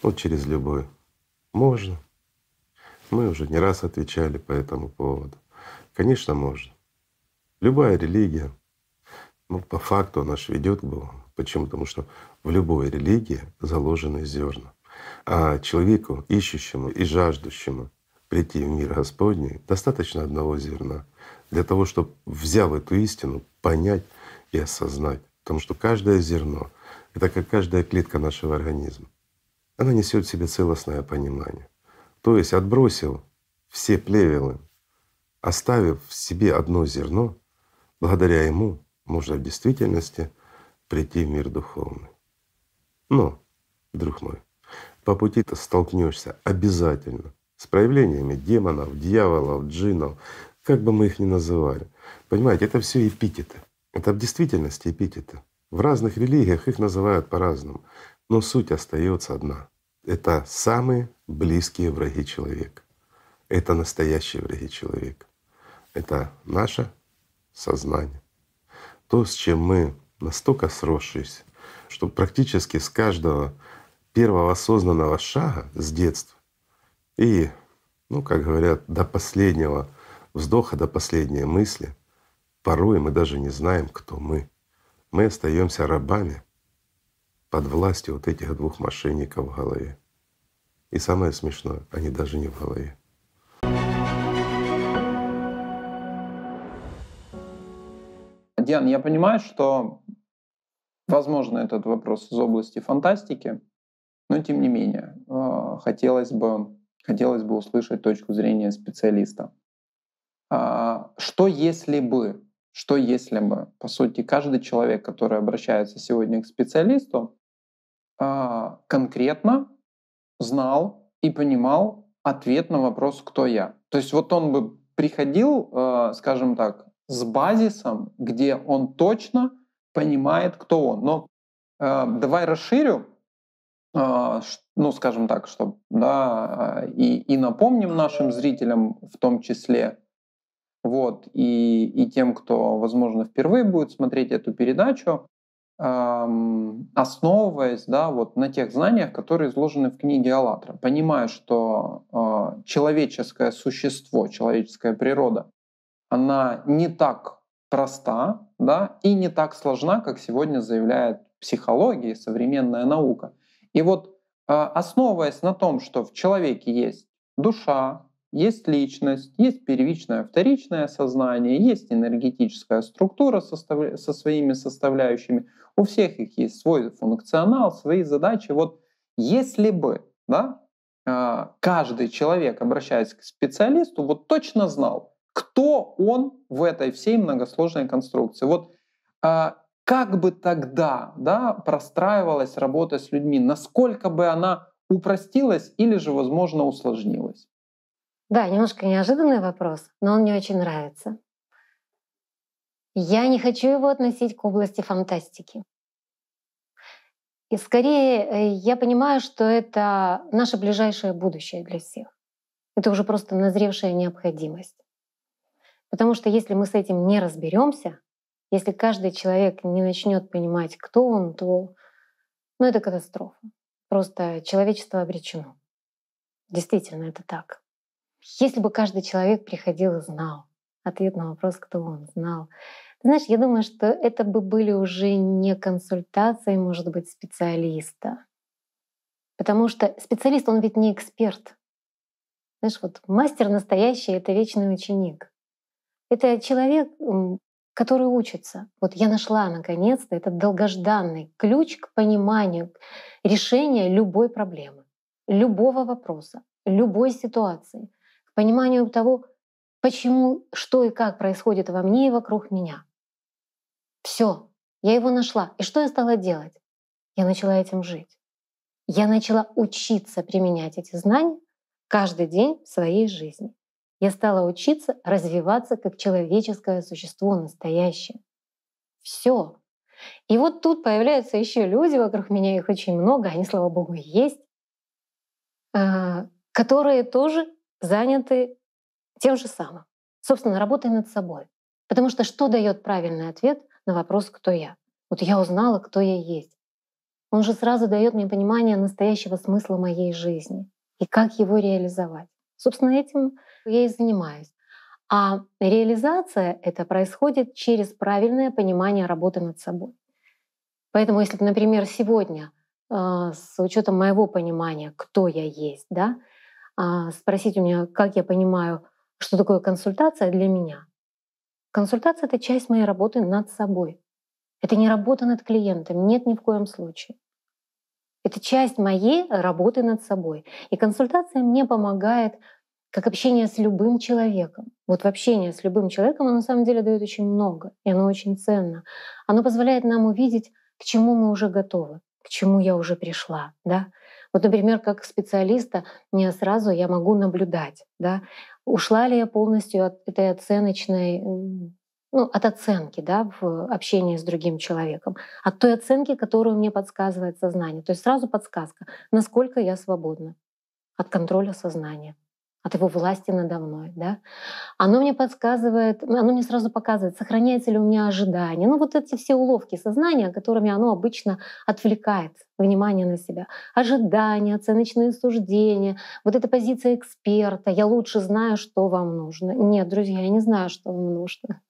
Вот через любой. Можно. Мы уже не раз отвечали по этому поводу. Конечно, можно. Любая религия, Ну, по факту наш ведет к Богу. Почему? Потому что в любой религии заложены зерна. А человеку, ищущему и жаждущему прийти в мир Господний, достаточно одного зерна для того, чтобы, взяв эту истину, понять и осознать. Потому что каждое зерно — это как каждая клетка нашего организма. Она несет в себе целостное понимание. То есть отбросил все плевелы, оставив в себе одно зерно, благодаря ему можно в действительности прийти в мир духовный. Но, друг мой, по пути ты столкнешься обязательно с проявлениями демонов, дьяволов, джинов, как бы мы их ни называли. Понимаете, это все эпитеты. Это в действительности эпитеты. В разных религиях их называют по-разному, но суть остается одна. Это самые близкие враги человека. Это настоящие враги человека. Это наше сознание. То, с чем мы настолько сросшись, что практически с каждого первого осознанного шага с детства и, ну, как говорят, до последнего вздоха, до последней мысли, порой мы даже не знаем, кто мы. Мы остаемся рабами под властью вот этих двух мошенников в голове. И самое смешное, они даже не в голове. Диан, я понимаю, что, возможно, этот вопрос из области фантастики, но тем не менее, э, хотелось бы, хотелось бы услышать точку зрения специалиста. А, что если бы, что если бы, по сути, каждый человек, который обращается сегодня к специалисту, а, конкретно знал и понимал ответ на вопрос «Кто я?». То есть вот он бы приходил, э, скажем так, с базисом, где он точно понимает, кто он. Но э, давай расширю, э, ну, скажем так, чтобы, да, и, и напомним нашим зрителям в том числе, вот, и, и тем, кто, возможно, впервые будет смотреть эту передачу, эм, основываясь да, вот на тех знаниях, которые изложены в книге «АЛЛАТРА», понимая, что э, человеческое существо, человеческая природа она не так проста да, и не так сложна, как сегодня заявляет психология и современная наука. И вот а, основываясь на том, что в человеке есть душа, есть личность, есть первичное, вторичное сознание, есть энергетическая структура состав... со своими составляющими, у всех их есть свой функционал, свои задачи. Вот если бы да, а, каждый человек, обращаясь к специалисту, вот точно знал, кто он в этой всей многосложной конструкции. Вот а, как бы тогда да, простраивалась работа с людьми, насколько бы она упростилась или же, возможно, усложнилась? Да, немножко неожиданный вопрос, но он мне очень нравится. Я не хочу его относить к области фантастики. И скорее э, я понимаю, что это наше ближайшее будущее для всех. Это уже просто назревшая необходимость. Потому что если мы с этим не разберемся, если каждый человек не начнет понимать, кто он, то ну, это катастрофа. Просто человечество обречено. Действительно, это так. Если бы каждый человек приходил и знал ответ на вопрос, кто он, знал. Ты знаешь, я думаю, что это бы были уже не консультации, может быть, специалиста. Потому что специалист, он ведь не эксперт. Знаешь, вот мастер настоящий — это вечный ученик. Это человек, который учится. Вот я нашла наконец-то этот долгожданный ключ к пониманию решения любой проблемы, любого вопроса, любой ситуации, пониманию того, почему, что и как происходит во мне и вокруг меня. Все, я его нашла. И что я стала делать? Я начала этим жить. Я начала учиться применять эти знания каждый день в своей жизни. Я стала учиться развиваться как человеческое существо настоящее. Все. И вот тут появляются еще люди вокруг меня, их очень много, они, слава богу, есть, а, которые тоже заняты тем же самым. Собственно, работой над собой. Потому что что дает правильный ответ на вопрос, кто я? Вот я узнала, кто я есть. Он же сразу дает мне понимание настоящего смысла моей жизни и как его реализовать. Собственно, этим я и занимаюсь. А реализация это происходит через правильное понимание работы над собой. Поэтому, если, например, сегодня а, с учетом моего понимания, кто я есть, да, спросить у меня, как я понимаю, что такое консультация для меня. Консультация — это часть моей работы над собой. Это не работа над клиентом, нет ни в коем случае. Это часть моей работы над собой. И консультация мне помогает как общение с любым человеком. Вот в общении с любым человеком оно на самом деле дает очень много, и оно очень ценно. Оно позволяет нам увидеть, к чему мы уже готовы, к чему я уже пришла. Да? Вот, например, как специалиста, не сразу я могу наблюдать, да, ушла ли я полностью от этой оценочной ну, от оценки да, в общении с другим человеком, от той оценки, которую мне подсказывает сознание. То есть сразу подсказка, насколько я свободна от контроля сознания от его власти надо мной, да, оно мне подсказывает, оно мне сразу показывает, сохраняется ли у меня ожидание. Ну вот эти все уловки сознания, которыми оно обычно отвлекает внимание на себя. Ожидания, оценочные суждения, вот эта позиция эксперта, я лучше знаю, что вам нужно. Нет, друзья, я не знаю, что вам нужно.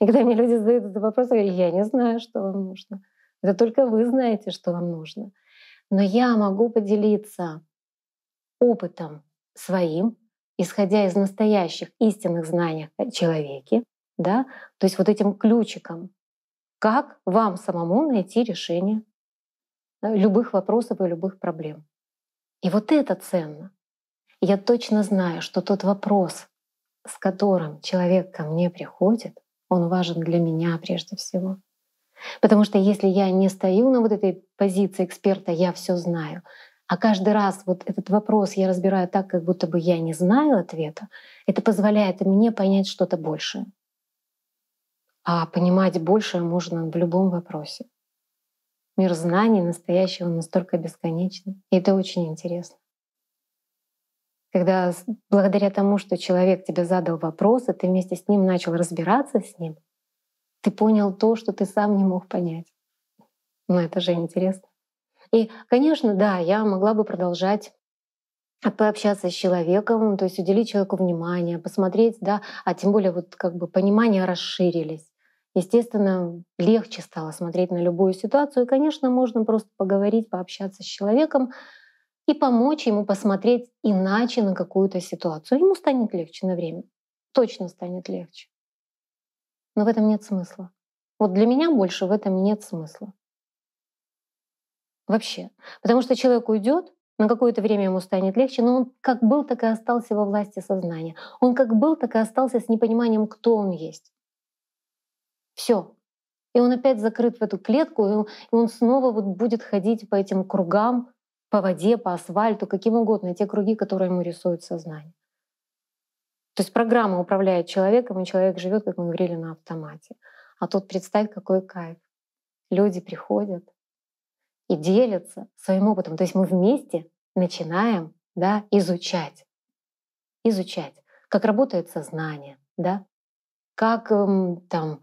И когда мне люди задают этот вопрос, я говорю, я не знаю, что вам нужно. Это только вы знаете, что вам нужно. Но я могу поделиться опытом своим, исходя из настоящих истинных знаний о человеке, да, то есть вот этим ключиком, как вам самому найти решение любых вопросов и любых проблем. И вот это ценно. Я точно знаю, что тот вопрос, с которым человек ко мне приходит, он важен для меня прежде всего. Потому что если я не стою на вот этой позиции эксперта, я все знаю, а каждый раз вот этот вопрос я разбираю так, как будто бы я не знаю ответа, это позволяет мне понять что-то большее. А понимать большее можно в любом вопросе. Мир знаний настоящего настолько бесконечный. И это очень интересно. Когда благодаря тому, что человек тебе задал вопрос, и ты вместе с ним начал разбираться с ним, ты понял то, что ты сам не мог понять. Ну это же интересно. И, конечно, да, я могла бы продолжать пообщаться с человеком, то есть уделить человеку внимание, посмотреть, да, а тем более вот как бы понимания расширились. Естественно, легче стало смотреть на любую ситуацию. И, конечно, можно просто поговорить, пообщаться с человеком и помочь ему посмотреть иначе на какую-то ситуацию. Ему станет легче на время. Точно станет легче. Но в этом нет смысла. Вот для меня больше в этом нет смысла. Вообще. Потому что человек уйдет, на какое-то время ему станет легче, но он как был, так и остался во власти сознания. Он как был, так и остался с непониманием, кто он есть. Все. И он опять закрыт в эту клетку, и он снова вот будет ходить по этим кругам, по воде, по асфальту, каким угодно, те круги, которые ему рисует сознание. То есть программа управляет человеком, и человек живет, как мы говорили, на автомате. А тут представь, какой кайф. Люди приходят, и делятся своим опытом. То есть мы вместе начинаем да, изучать. Изучать, как работает сознание, да, как эм, там,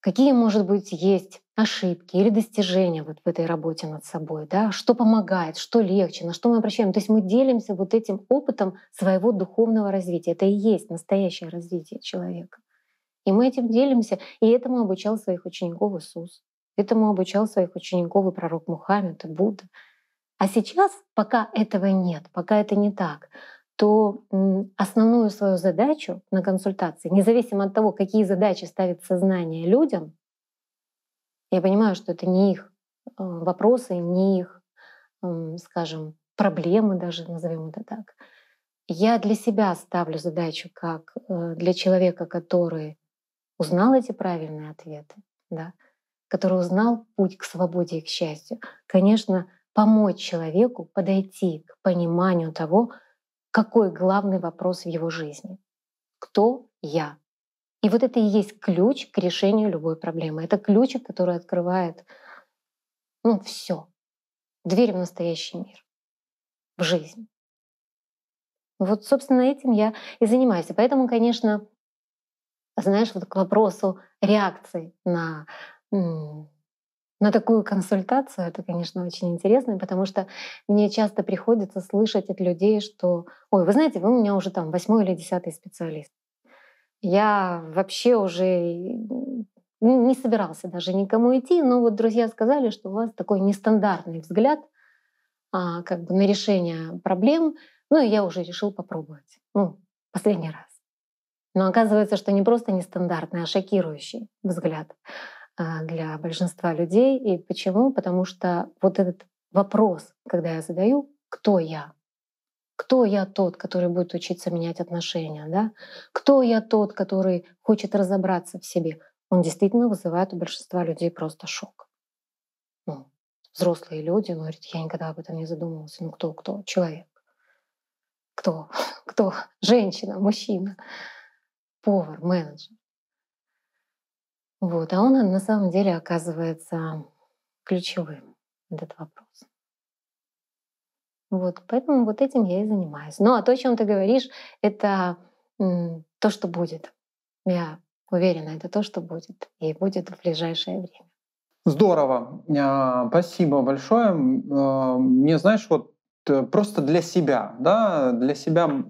какие, может быть, есть ошибки или достижения вот в этой работе над собой, да, что помогает, что легче, на что мы обращаем. То есть мы делимся вот этим опытом своего духовного развития. Это и есть настоящее развитие человека. И мы этим делимся, и этому обучал своих учеников Иисус. Этому обучал своих учеников и пророк Мухаммед, и Будда. А сейчас, пока этого нет, пока это не так, то основную свою задачу на консультации, независимо от того, какие задачи ставит сознание людям, я понимаю, что это не их э, вопросы, не их, скажем, проблемы даже, назовем это так. Я для себя ставлю задачу как э, для человека, который узнал эти правильные ответы, да, который узнал путь к свободе и к счастью, конечно, помочь человеку подойти к пониманию того, какой главный вопрос в его жизни. Кто я? И вот это и есть ключ к решению любой проблемы. Это ключик, который открывает ну, все. Дверь в настоящий мир, в жизнь. Вот, собственно, этим я и занимаюсь. И поэтому, конечно, знаешь, вот к вопросу реакции на на такую консультацию это, конечно, очень интересно, потому что мне часто приходится слышать от людей, что «Ой, вы знаете, вы у меня уже там восьмой или десятый специалист». Я вообще уже не собирался даже никому идти, но вот друзья сказали, что у вас такой нестандартный взгляд а, как бы на решение проблем, ну и я уже решил попробовать. Ну, последний раз. Но оказывается, что не просто нестандартный, а шокирующий взгляд для большинства людей. И почему? Потому что вот этот вопрос, когда я задаю, кто я? Кто я тот, который будет учиться менять отношения? Да? Кто я тот, который хочет разобраться в себе? Он действительно вызывает у большинства людей просто шок. Ну, взрослые люди говорят, я никогда об этом не задумывался. Ну кто, кто? Человек. Кто? Кто? Женщина, мужчина, повар, менеджер. Вот. А он на самом деле оказывается ключевым, этот вопрос. Вот, поэтому вот этим я и занимаюсь. Ну а то, о чем ты говоришь, это то, что будет. Я уверена, это то, что будет. И будет в ближайшее время. Здорово. А, спасибо большое. А, мне, знаешь, вот э, просто для себя, да, для себя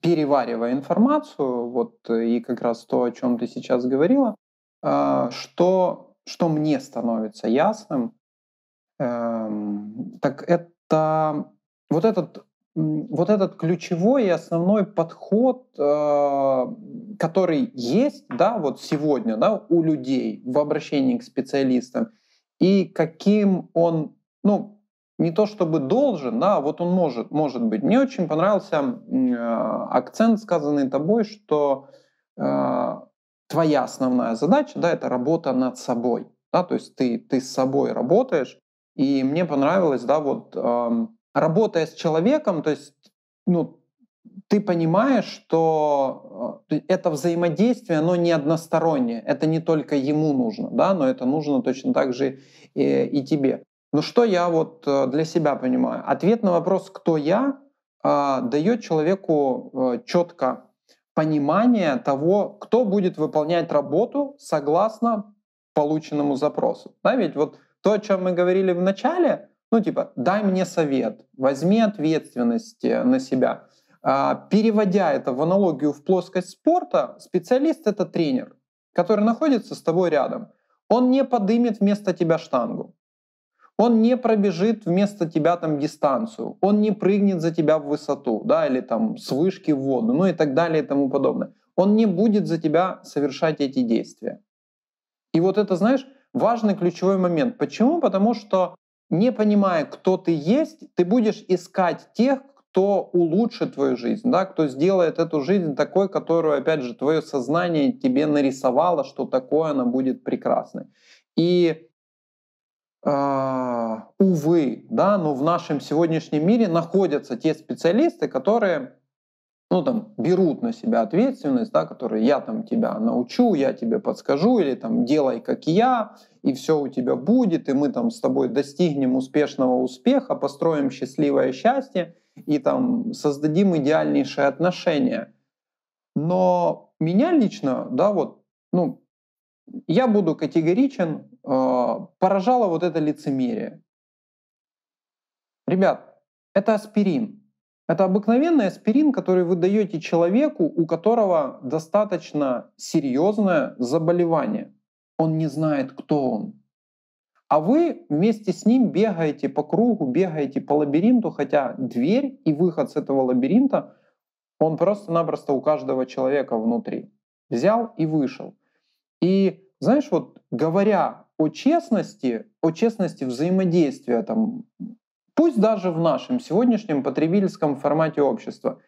переваривая информацию, вот э, и как раз то, о чем ты сейчас говорила, а, что, что мне становится ясным, эм, так это вот этот вот этот ключевой и основной подход, э, который есть, да, вот сегодня, да, у людей в обращении к специалистам, и каким он, ну, не то чтобы должен, да, вот он может, может быть. Мне очень понравился э, акцент, сказанный тобой, что э, твоя основная задача, да, это работа над собой, да, то есть ты, ты с собой работаешь, и мне понравилось, да, вот э, работая с человеком, то есть, ну, ты понимаешь, что э, это взаимодействие, оно не одностороннее. Это не только ему нужно, да, но это нужно точно так же и, и тебе. Но что я вот э, для себя понимаю? Ответ на вопрос «кто я?» а, дает человеку э, четко понимание того, кто будет выполнять работу согласно полученному запросу. Да, ведь вот то, о чем мы говорили в начале, ну, типа, дай мне совет, возьми ответственность э, на себя. А, переводя это в аналогию в плоскость спорта, специалист — это тренер, который находится с тобой рядом. Он не подымет вместо тебя штангу. Он не пробежит вместо тебя там дистанцию, он не прыгнет за тебя в высоту, да, или там с вышки в воду, ну и так далее и тому подобное. Он не будет за тебя совершать эти действия. И вот это, знаешь, важный ключевой момент. Почему? Потому что не понимая, кто ты есть, ты будешь искать тех, кто улучшит твою жизнь, да, кто сделает эту жизнь такой, которую, опять же, твое сознание тебе нарисовало, что такое она будет прекрасной. И э, увы, да, но в нашем сегодняшнем мире находятся те специалисты, которые ну, там, берут на себя ответственность, да, которые я там тебя научу, я тебе подскажу, или там делай как я, и все у тебя будет, и мы там с тобой достигнем успешного успеха, построим счастливое счастье и там создадим идеальнейшие отношения. Но меня лично, да, вот, ну, я буду категоричен, поражало вот это лицемерие. Ребят, это аспирин. Это обыкновенный аспирин, который вы даете человеку, у которого достаточно серьезное заболевание. Он не знает, кто он. А вы вместе с ним бегаете по кругу, бегаете по лабиринту, хотя дверь и выход с этого лабиринта, он просто-напросто у каждого человека внутри. Взял и вышел. И знаешь, вот говоря о честности, о честности взаимодействия там, Пусть даже в нашем сегодняшнем потребительском формате общества.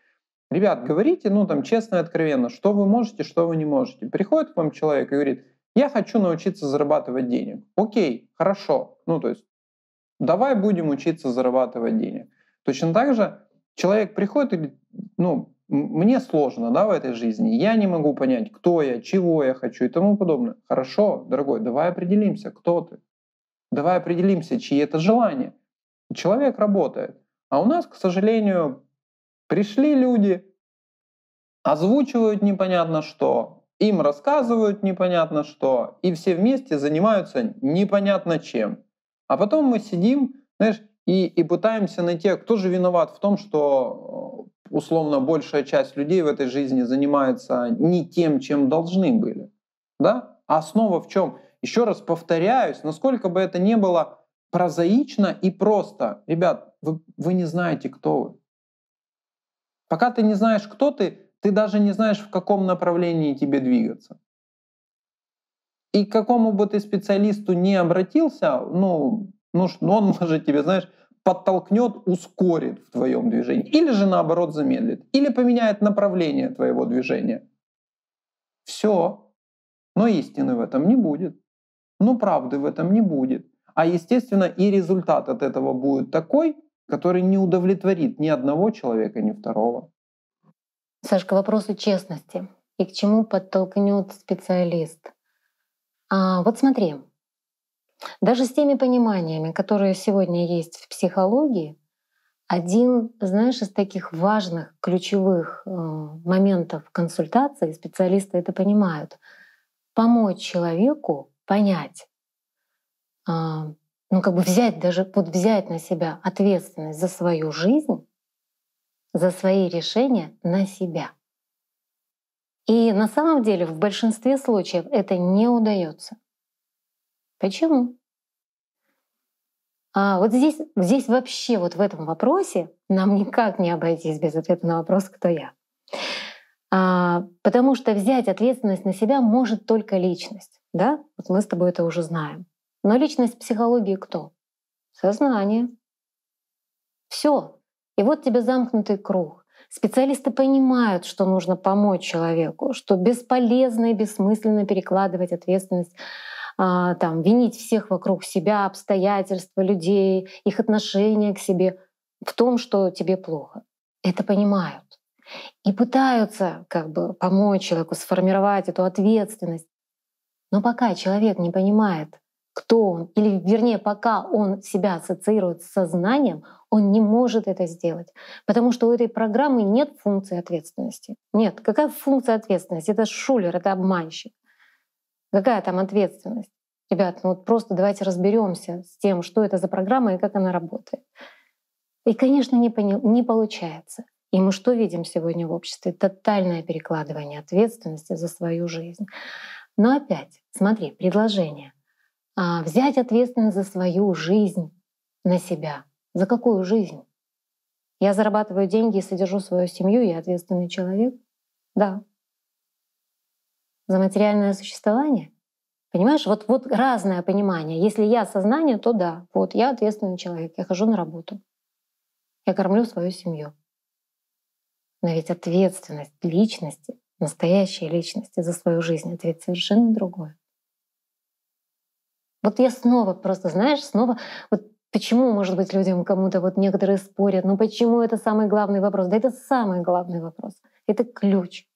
Ребят, говорите, ну там честно и откровенно, что вы можете, что вы не можете. Приходит к вам человек и говорит, я хочу научиться зарабатывать денег. Окей, хорошо. Ну то есть давай будем учиться зарабатывать денег. Точно так же человек приходит и говорит, ну, мне сложно да, в этой жизни, я не могу понять, кто я, чего я хочу и тому подобное. Хорошо, дорогой, давай определимся, кто ты. Давай определимся, чьи это желания. Человек работает. А у нас, к сожалению, пришли люди, озвучивают непонятно что, им рассказывают непонятно что, и все вместе занимаются непонятно чем. А потом мы сидим, знаешь, и, и пытаемся найти, а кто же виноват в том, что условно большая часть людей в этой жизни занимается не тем, чем должны были. Да? А основа в чем? Еще раз повторяюсь, насколько бы это ни было прозаично и просто. Ребят, вы, вы не знаете, кто вы. Пока ты не знаешь, кто ты, ты даже не знаешь, в каком направлении тебе двигаться. И к какому бы ты специалисту не обратился, ну, ну, он может тебе, знаешь, подтолкнет, ускорит в твоем движении. Или же наоборот замедлит. Или поменяет направление твоего движения. Все. Но истины в этом не будет. Но правды в этом не будет. А естественно и результат от этого будет такой, который не удовлетворит ни одного человека, ни второго. Сашка, вопросу честности. И к чему подтолкнет специалист? А, вот смотри, даже с теми пониманиями, которые сегодня есть в психологии, один, знаешь, из таких важных, ключевых э, моментов консультации, специалисты это понимают, помочь человеку понять, э, ну как бы взять даже, вот взять на себя ответственность за свою жизнь, за свои решения на себя. И на самом деле в большинстве случаев это не удается. Почему? А вот здесь, здесь вообще вот в этом вопросе нам никак не обойтись без ответа на вопрос, кто я. А, потому что взять ответственность на себя может только личность. Да? Вот мы с тобой это уже знаем. Но личность в психологии кто? Сознание. Все. И вот тебе замкнутый круг. Специалисты понимают, что нужно помочь человеку, что бесполезно и бессмысленно перекладывать ответственность там, винить всех вокруг себя, обстоятельства людей, их отношения к себе в том, что тебе плохо. Это понимают. И пытаются как бы помочь человеку сформировать эту ответственность. Но пока человек не понимает, кто он, или вернее, пока он себя ассоциирует с сознанием, он не может это сделать. Потому что у этой программы нет функции ответственности. Нет. Какая функция ответственности? Это шулер, это обманщик. Какая там ответственность? Ребят, ну вот просто давайте разберемся с тем, что это за программа и как она работает. И, конечно, не, пони- не получается. И мы что видим сегодня в обществе? Тотальное перекладывание ответственности за свою жизнь. Но опять, смотри, предложение. А, взять ответственность за свою жизнь на себя. За какую жизнь? Я зарабатываю деньги и содержу свою семью, я ответственный человек? Да за материальное существование? Понимаешь, вот, вот разное понимание. Если я сознание, то да, вот я ответственный человек, я хожу на работу, я кормлю свою семью. Но ведь ответственность личности, настоящей личности за свою жизнь, это ведь совершенно другое. Вот я снова просто, знаешь, снова вот почему, может быть, людям кому-то вот некоторые спорят, ну почему это самый главный вопрос? Да это самый главный вопрос. Это ключ.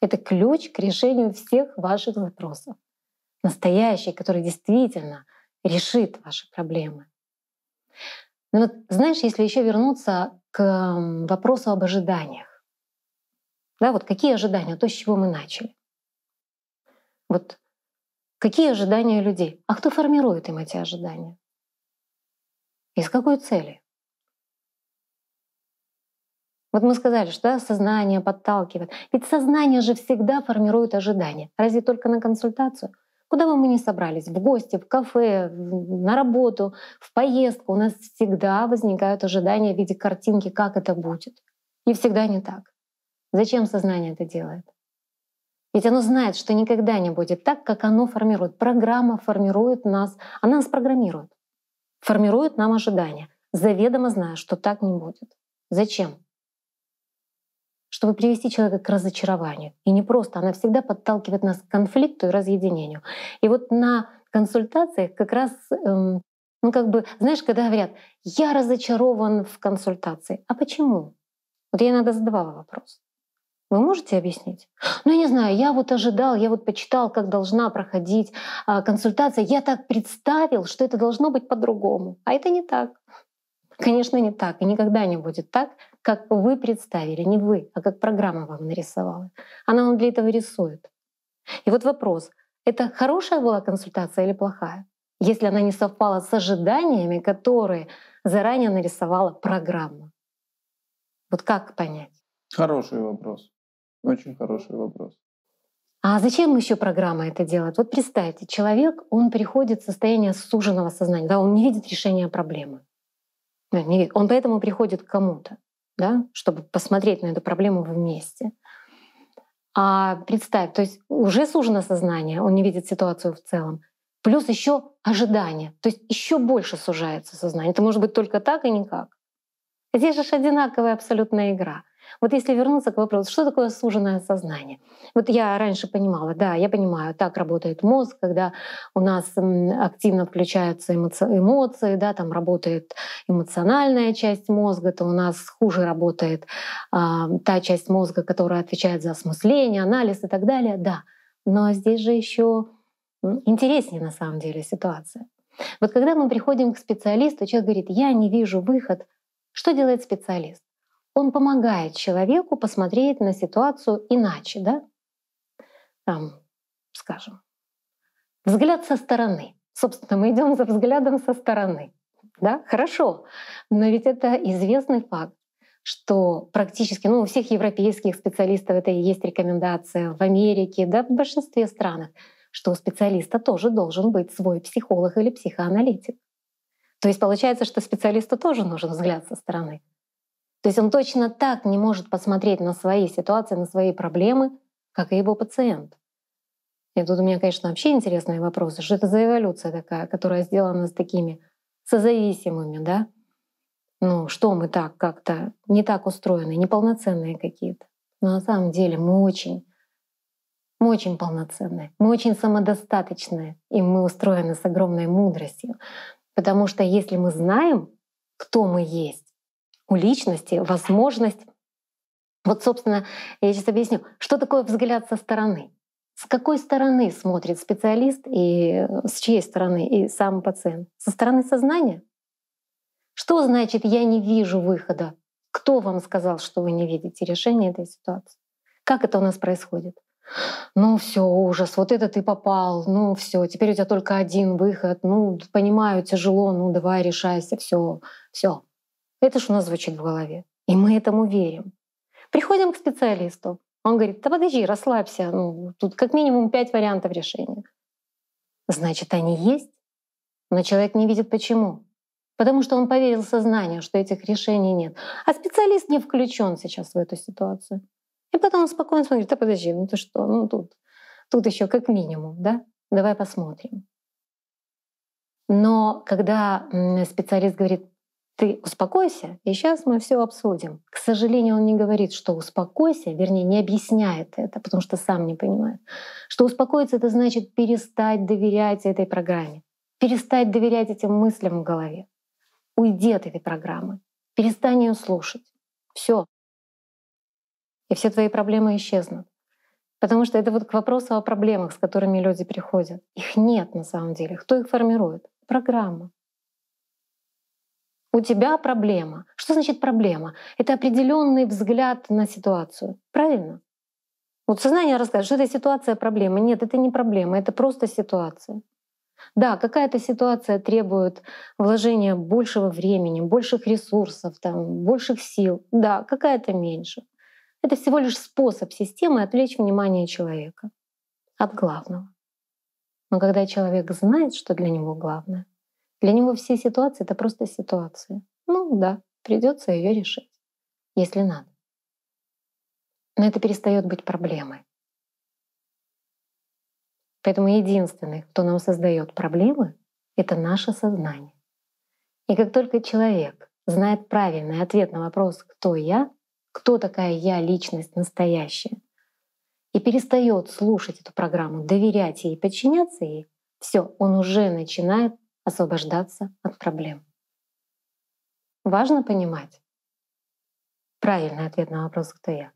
Это ключ к решению всех ваших запросов. Настоящий, который действительно решит ваши проблемы. Но вот знаешь, если еще вернуться к вопросу об ожиданиях. Да, вот какие ожидания, то, с чего мы начали. Вот какие ожидания людей? А кто формирует им эти ожидания? И с какой целью? Вот мы сказали, что да, сознание подталкивает. Ведь сознание же всегда формирует ожидания. Разве только на консультацию? Куда бы мы ни собрались, в гости, в кафе, на работу, в поездку, у нас всегда возникают ожидания в виде картинки, как это будет. И всегда не так. Зачем сознание это делает? Ведь оно знает, что никогда не будет так, как оно формирует. Программа формирует нас, она нас программирует, формирует нам ожидания, заведомо зная, что так не будет. Зачем? Чтобы привести человека к разочарованию. И не просто, она всегда подталкивает нас к конфликту и разъединению. И вот на консультациях как раз, эм, ну как бы, знаешь, когда говорят, я разочарован в консультации, а почему? Вот я иногда задавала вопрос. Вы можете объяснить? Ну, я не знаю, я вот ожидал, я вот почитал, как должна проходить а, консультация. Я так представил, что это должно быть по-другому. А это не так. Конечно, не так. И никогда не будет так, как вы представили, не вы, а как программа вам нарисовала. Она вам для этого рисует. И вот вопрос, это хорошая была консультация или плохая? Если она не совпала с ожиданиями, которые заранее нарисовала программа. Вот как понять? Хороший вопрос. Очень хороший вопрос. А зачем еще программа это делает? Вот представьте, человек, он приходит в состояние суженного сознания, да, он не видит решения проблемы. Он поэтому приходит к кому-то, да, чтобы посмотреть на эту проблему вместе. А представь, то есть уже сужено сознание, он не видит ситуацию в целом. Плюс еще ожидание, то есть еще больше сужается сознание. Это может быть только так и никак. Здесь же одинаковая абсолютная игра. Вот если вернуться к вопросу, что такое суженное сознание? Вот я раньше понимала, да, я понимаю, так работает мозг, когда у нас активно включаются эмоции, да, там работает эмоциональная часть мозга, то у нас хуже работает а, та часть мозга, которая отвечает за осмысление, анализ и так далее, да. Но здесь же еще интереснее на самом деле ситуация. Вот когда мы приходим к специалисту, человек говорит, я не вижу выход, что делает специалист? Он помогает человеку посмотреть на ситуацию иначе, да? Там, скажем, взгляд со стороны. Собственно, мы идем за взглядом со стороны. Да, хорошо. Но ведь это известный факт, что практически, ну, у всех европейских специалистов это и есть рекомендация, в Америке, да, в большинстве стран, что у специалиста тоже должен быть свой психолог или психоаналитик. То есть получается, что специалисту тоже нужен взгляд со стороны. То есть он точно так не может посмотреть на свои ситуации, на свои проблемы, как и его пациент. И тут у меня, конечно, вообще интересные вопросы. Что это за эволюция такая, которая сделана с такими созависимыми, да? Ну, что мы так как-то не так устроены, неполноценные какие-то. Но на самом деле мы очень, мы очень полноценные, мы очень самодостаточные, и мы устроены с огромной мудростью. Потому что если мы знаем, кто мы есть, у личности возможность... Вот, собственно, я сейчас объясню, что такое взгляд со стороны. С какой стороны смотрит специалист и с чьей стороны и сам пациент? Со стороны сознания? Что значит «я не вижу выхода»? Кто вам сказал, что вы не видите решения этой ситуации? Как это у нас происходит? Ну все, ужас, вот это ты попал, ну все, теперь у тебя только один выход, ну понимаю, тяжело, ну давай решайся, все, все. Это ж у нас звучит в голове. И мы этому верим. Приходим к специалисту. Он говорит, да подожди, расслабься. Ну, тут как минимум пять вариантов решения. Значит, они есть, но человек не видит почему. Потому что он поверил сознанию, что этих решений нет. А специалист не включен сейчас в эту ситуацию. И потом он спокойно смотрит, да подожди, ну ты что, ну тут, тут еще как минимум, да? Давай посмотрим. Но когда специалист говорит, ты успокойся, и сейчас мы все обсудим. К сожалению, он не говорит, что успокойся, вернее, не объясняет это, потому что сам не понимает. Что успокоиться — это значит перестать доверять этой программе, перестать доверять этим мыслям в голове. Уйди от этой программы, перестань ее слушать. Все. И все твои проблемы исчезнут. Потому что это вот к вопросу о проблемах, с которыми люди приходят. Их нет на самом деле. Кто их формирует? Программа у тебя проблема. Что значит проблема? Это определенный взгляд на ситуацию. Правильно? Вот сознание расскажет, что это ситуация проблема. Нет, это не проблема, это просто ситуация. Да, какая-то ситуация требует вложения большего времени, больших ресурсов, там, больших сил. Да, какая-то меньше. Это всего лишь способ системы отвлечь внимание человека от главного. Но когда человек знает, что для него главное, для него все ситуации — это просто ситуация. Ну да, придется ее решить, если надо. Но это перестает быть проблемой. Поэтому единственный, кто нам создает проблемы, это наше сознание. И как только человек знает правильный ответ на вопрос «Кто я?», кто такая я, личность настоящая, и перестает слушать эту программу, доверять ей подчиняться ей, все, он уже начинает освобождаться от проблем. Важно понимать правильный ответ на вопрос «Кто я?».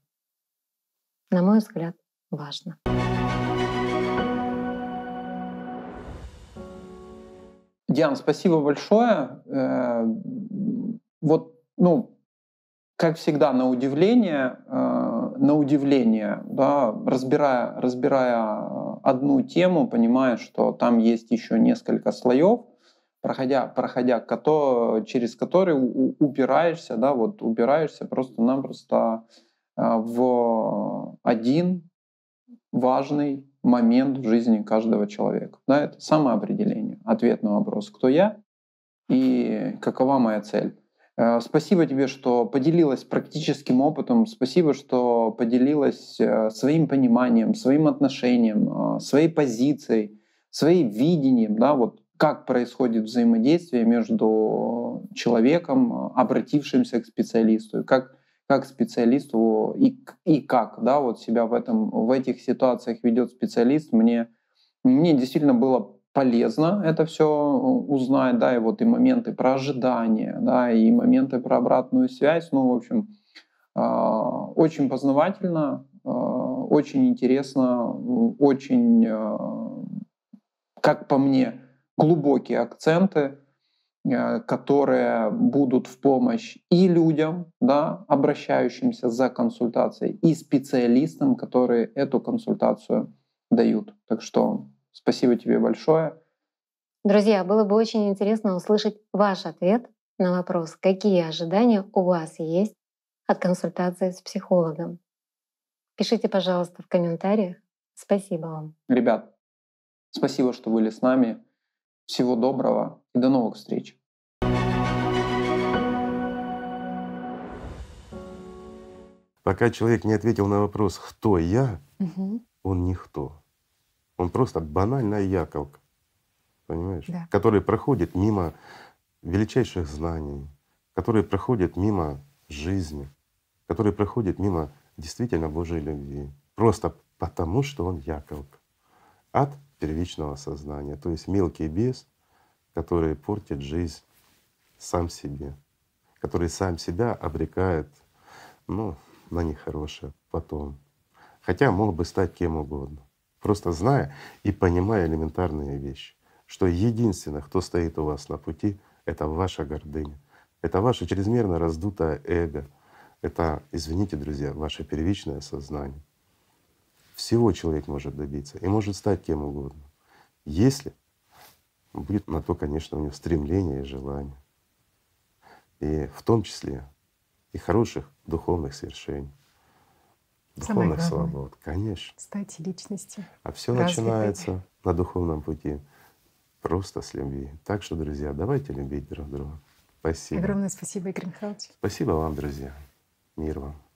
На мой взгляд, важно. Диан, спасибо большое. Э, вот, ну, как всегда, на удивление, э, на удивление, да, разбирая, разбирая одну тему, понимая, что там есть еще несколько слоев, проходя, проходя кото, через который упираешься, да, вот упираешься просто-напросто в один важный момент в жизни каждого человека. Да, это самоопределение, ответ на вопрос, кто я и какова моя цель. Э, спасибо тебе, что поделилась практическим опытом. Спасибо, что поделилась э, своим пониманием, своим отношением, э, своей позицией, своим видением, да, вот как происходит взаимодействие между человеком, обратившимся к специалисту, как как специалисту и, и как, да, вот себя в, этом, в этих ситуациях ведет специалист, мне, мне действительно было полезно это все узнать, да, и вот и моменты про ожидание, да, и моменты про обратную связь, ну, в общем, а, очень познавательно, а, очень интересно, очень, а, как по мне, глубокие акценты, Э, которые будут в помощь и людям, да, обращающимся за консультацией, и специалистам, которые эту консультацию дают. Так что спасибо тебе большое. Друзья, было бы очень интересно услышать ваш ответ на вопрос, какие ожидания у вас есть от консультации с психологом. Пишите, пожалуйста, в комментариях. Спасибо вам. Ребят, спасибо, что были с нами. Всего доброго и до новых встреч. Пока человек не ответил на вопрос «Кто я?», угу. он никто. Он просто банальная яковка, понимаешь? Да. Который проходит мимо величайших знаний, который проходит мимо жизни, который проходит мимо действительно Божьей любви. Просто потому, что он яковка от первичного сознания, то есть мелкий бес, который портит жизнь сам себе, который сам себя обрекает ну, на нехорошее потом. Хотя мог бы стать кем угодно, просто зная и понимая элементарные вещи, что единственное, кто стоит у вас на пути, это ваша гордыня, это ваше чрезмерно раздутое эго, это, извините, друзья, ваше первичное сознание. Всего человек может добиться и может стать кем угодно, если будет на то, конечно, у него стремление и желание. И в том числе и хороших духовных свершений, духовных свобод, конечно. Стать личностью. А все начинается на духовном пути просто с любви. Так что, друзья, давайте любить друг друга. Спасибо. Огромное спасибо, Игорь Михайлович. Спасибо вам, друзья. Мир вам.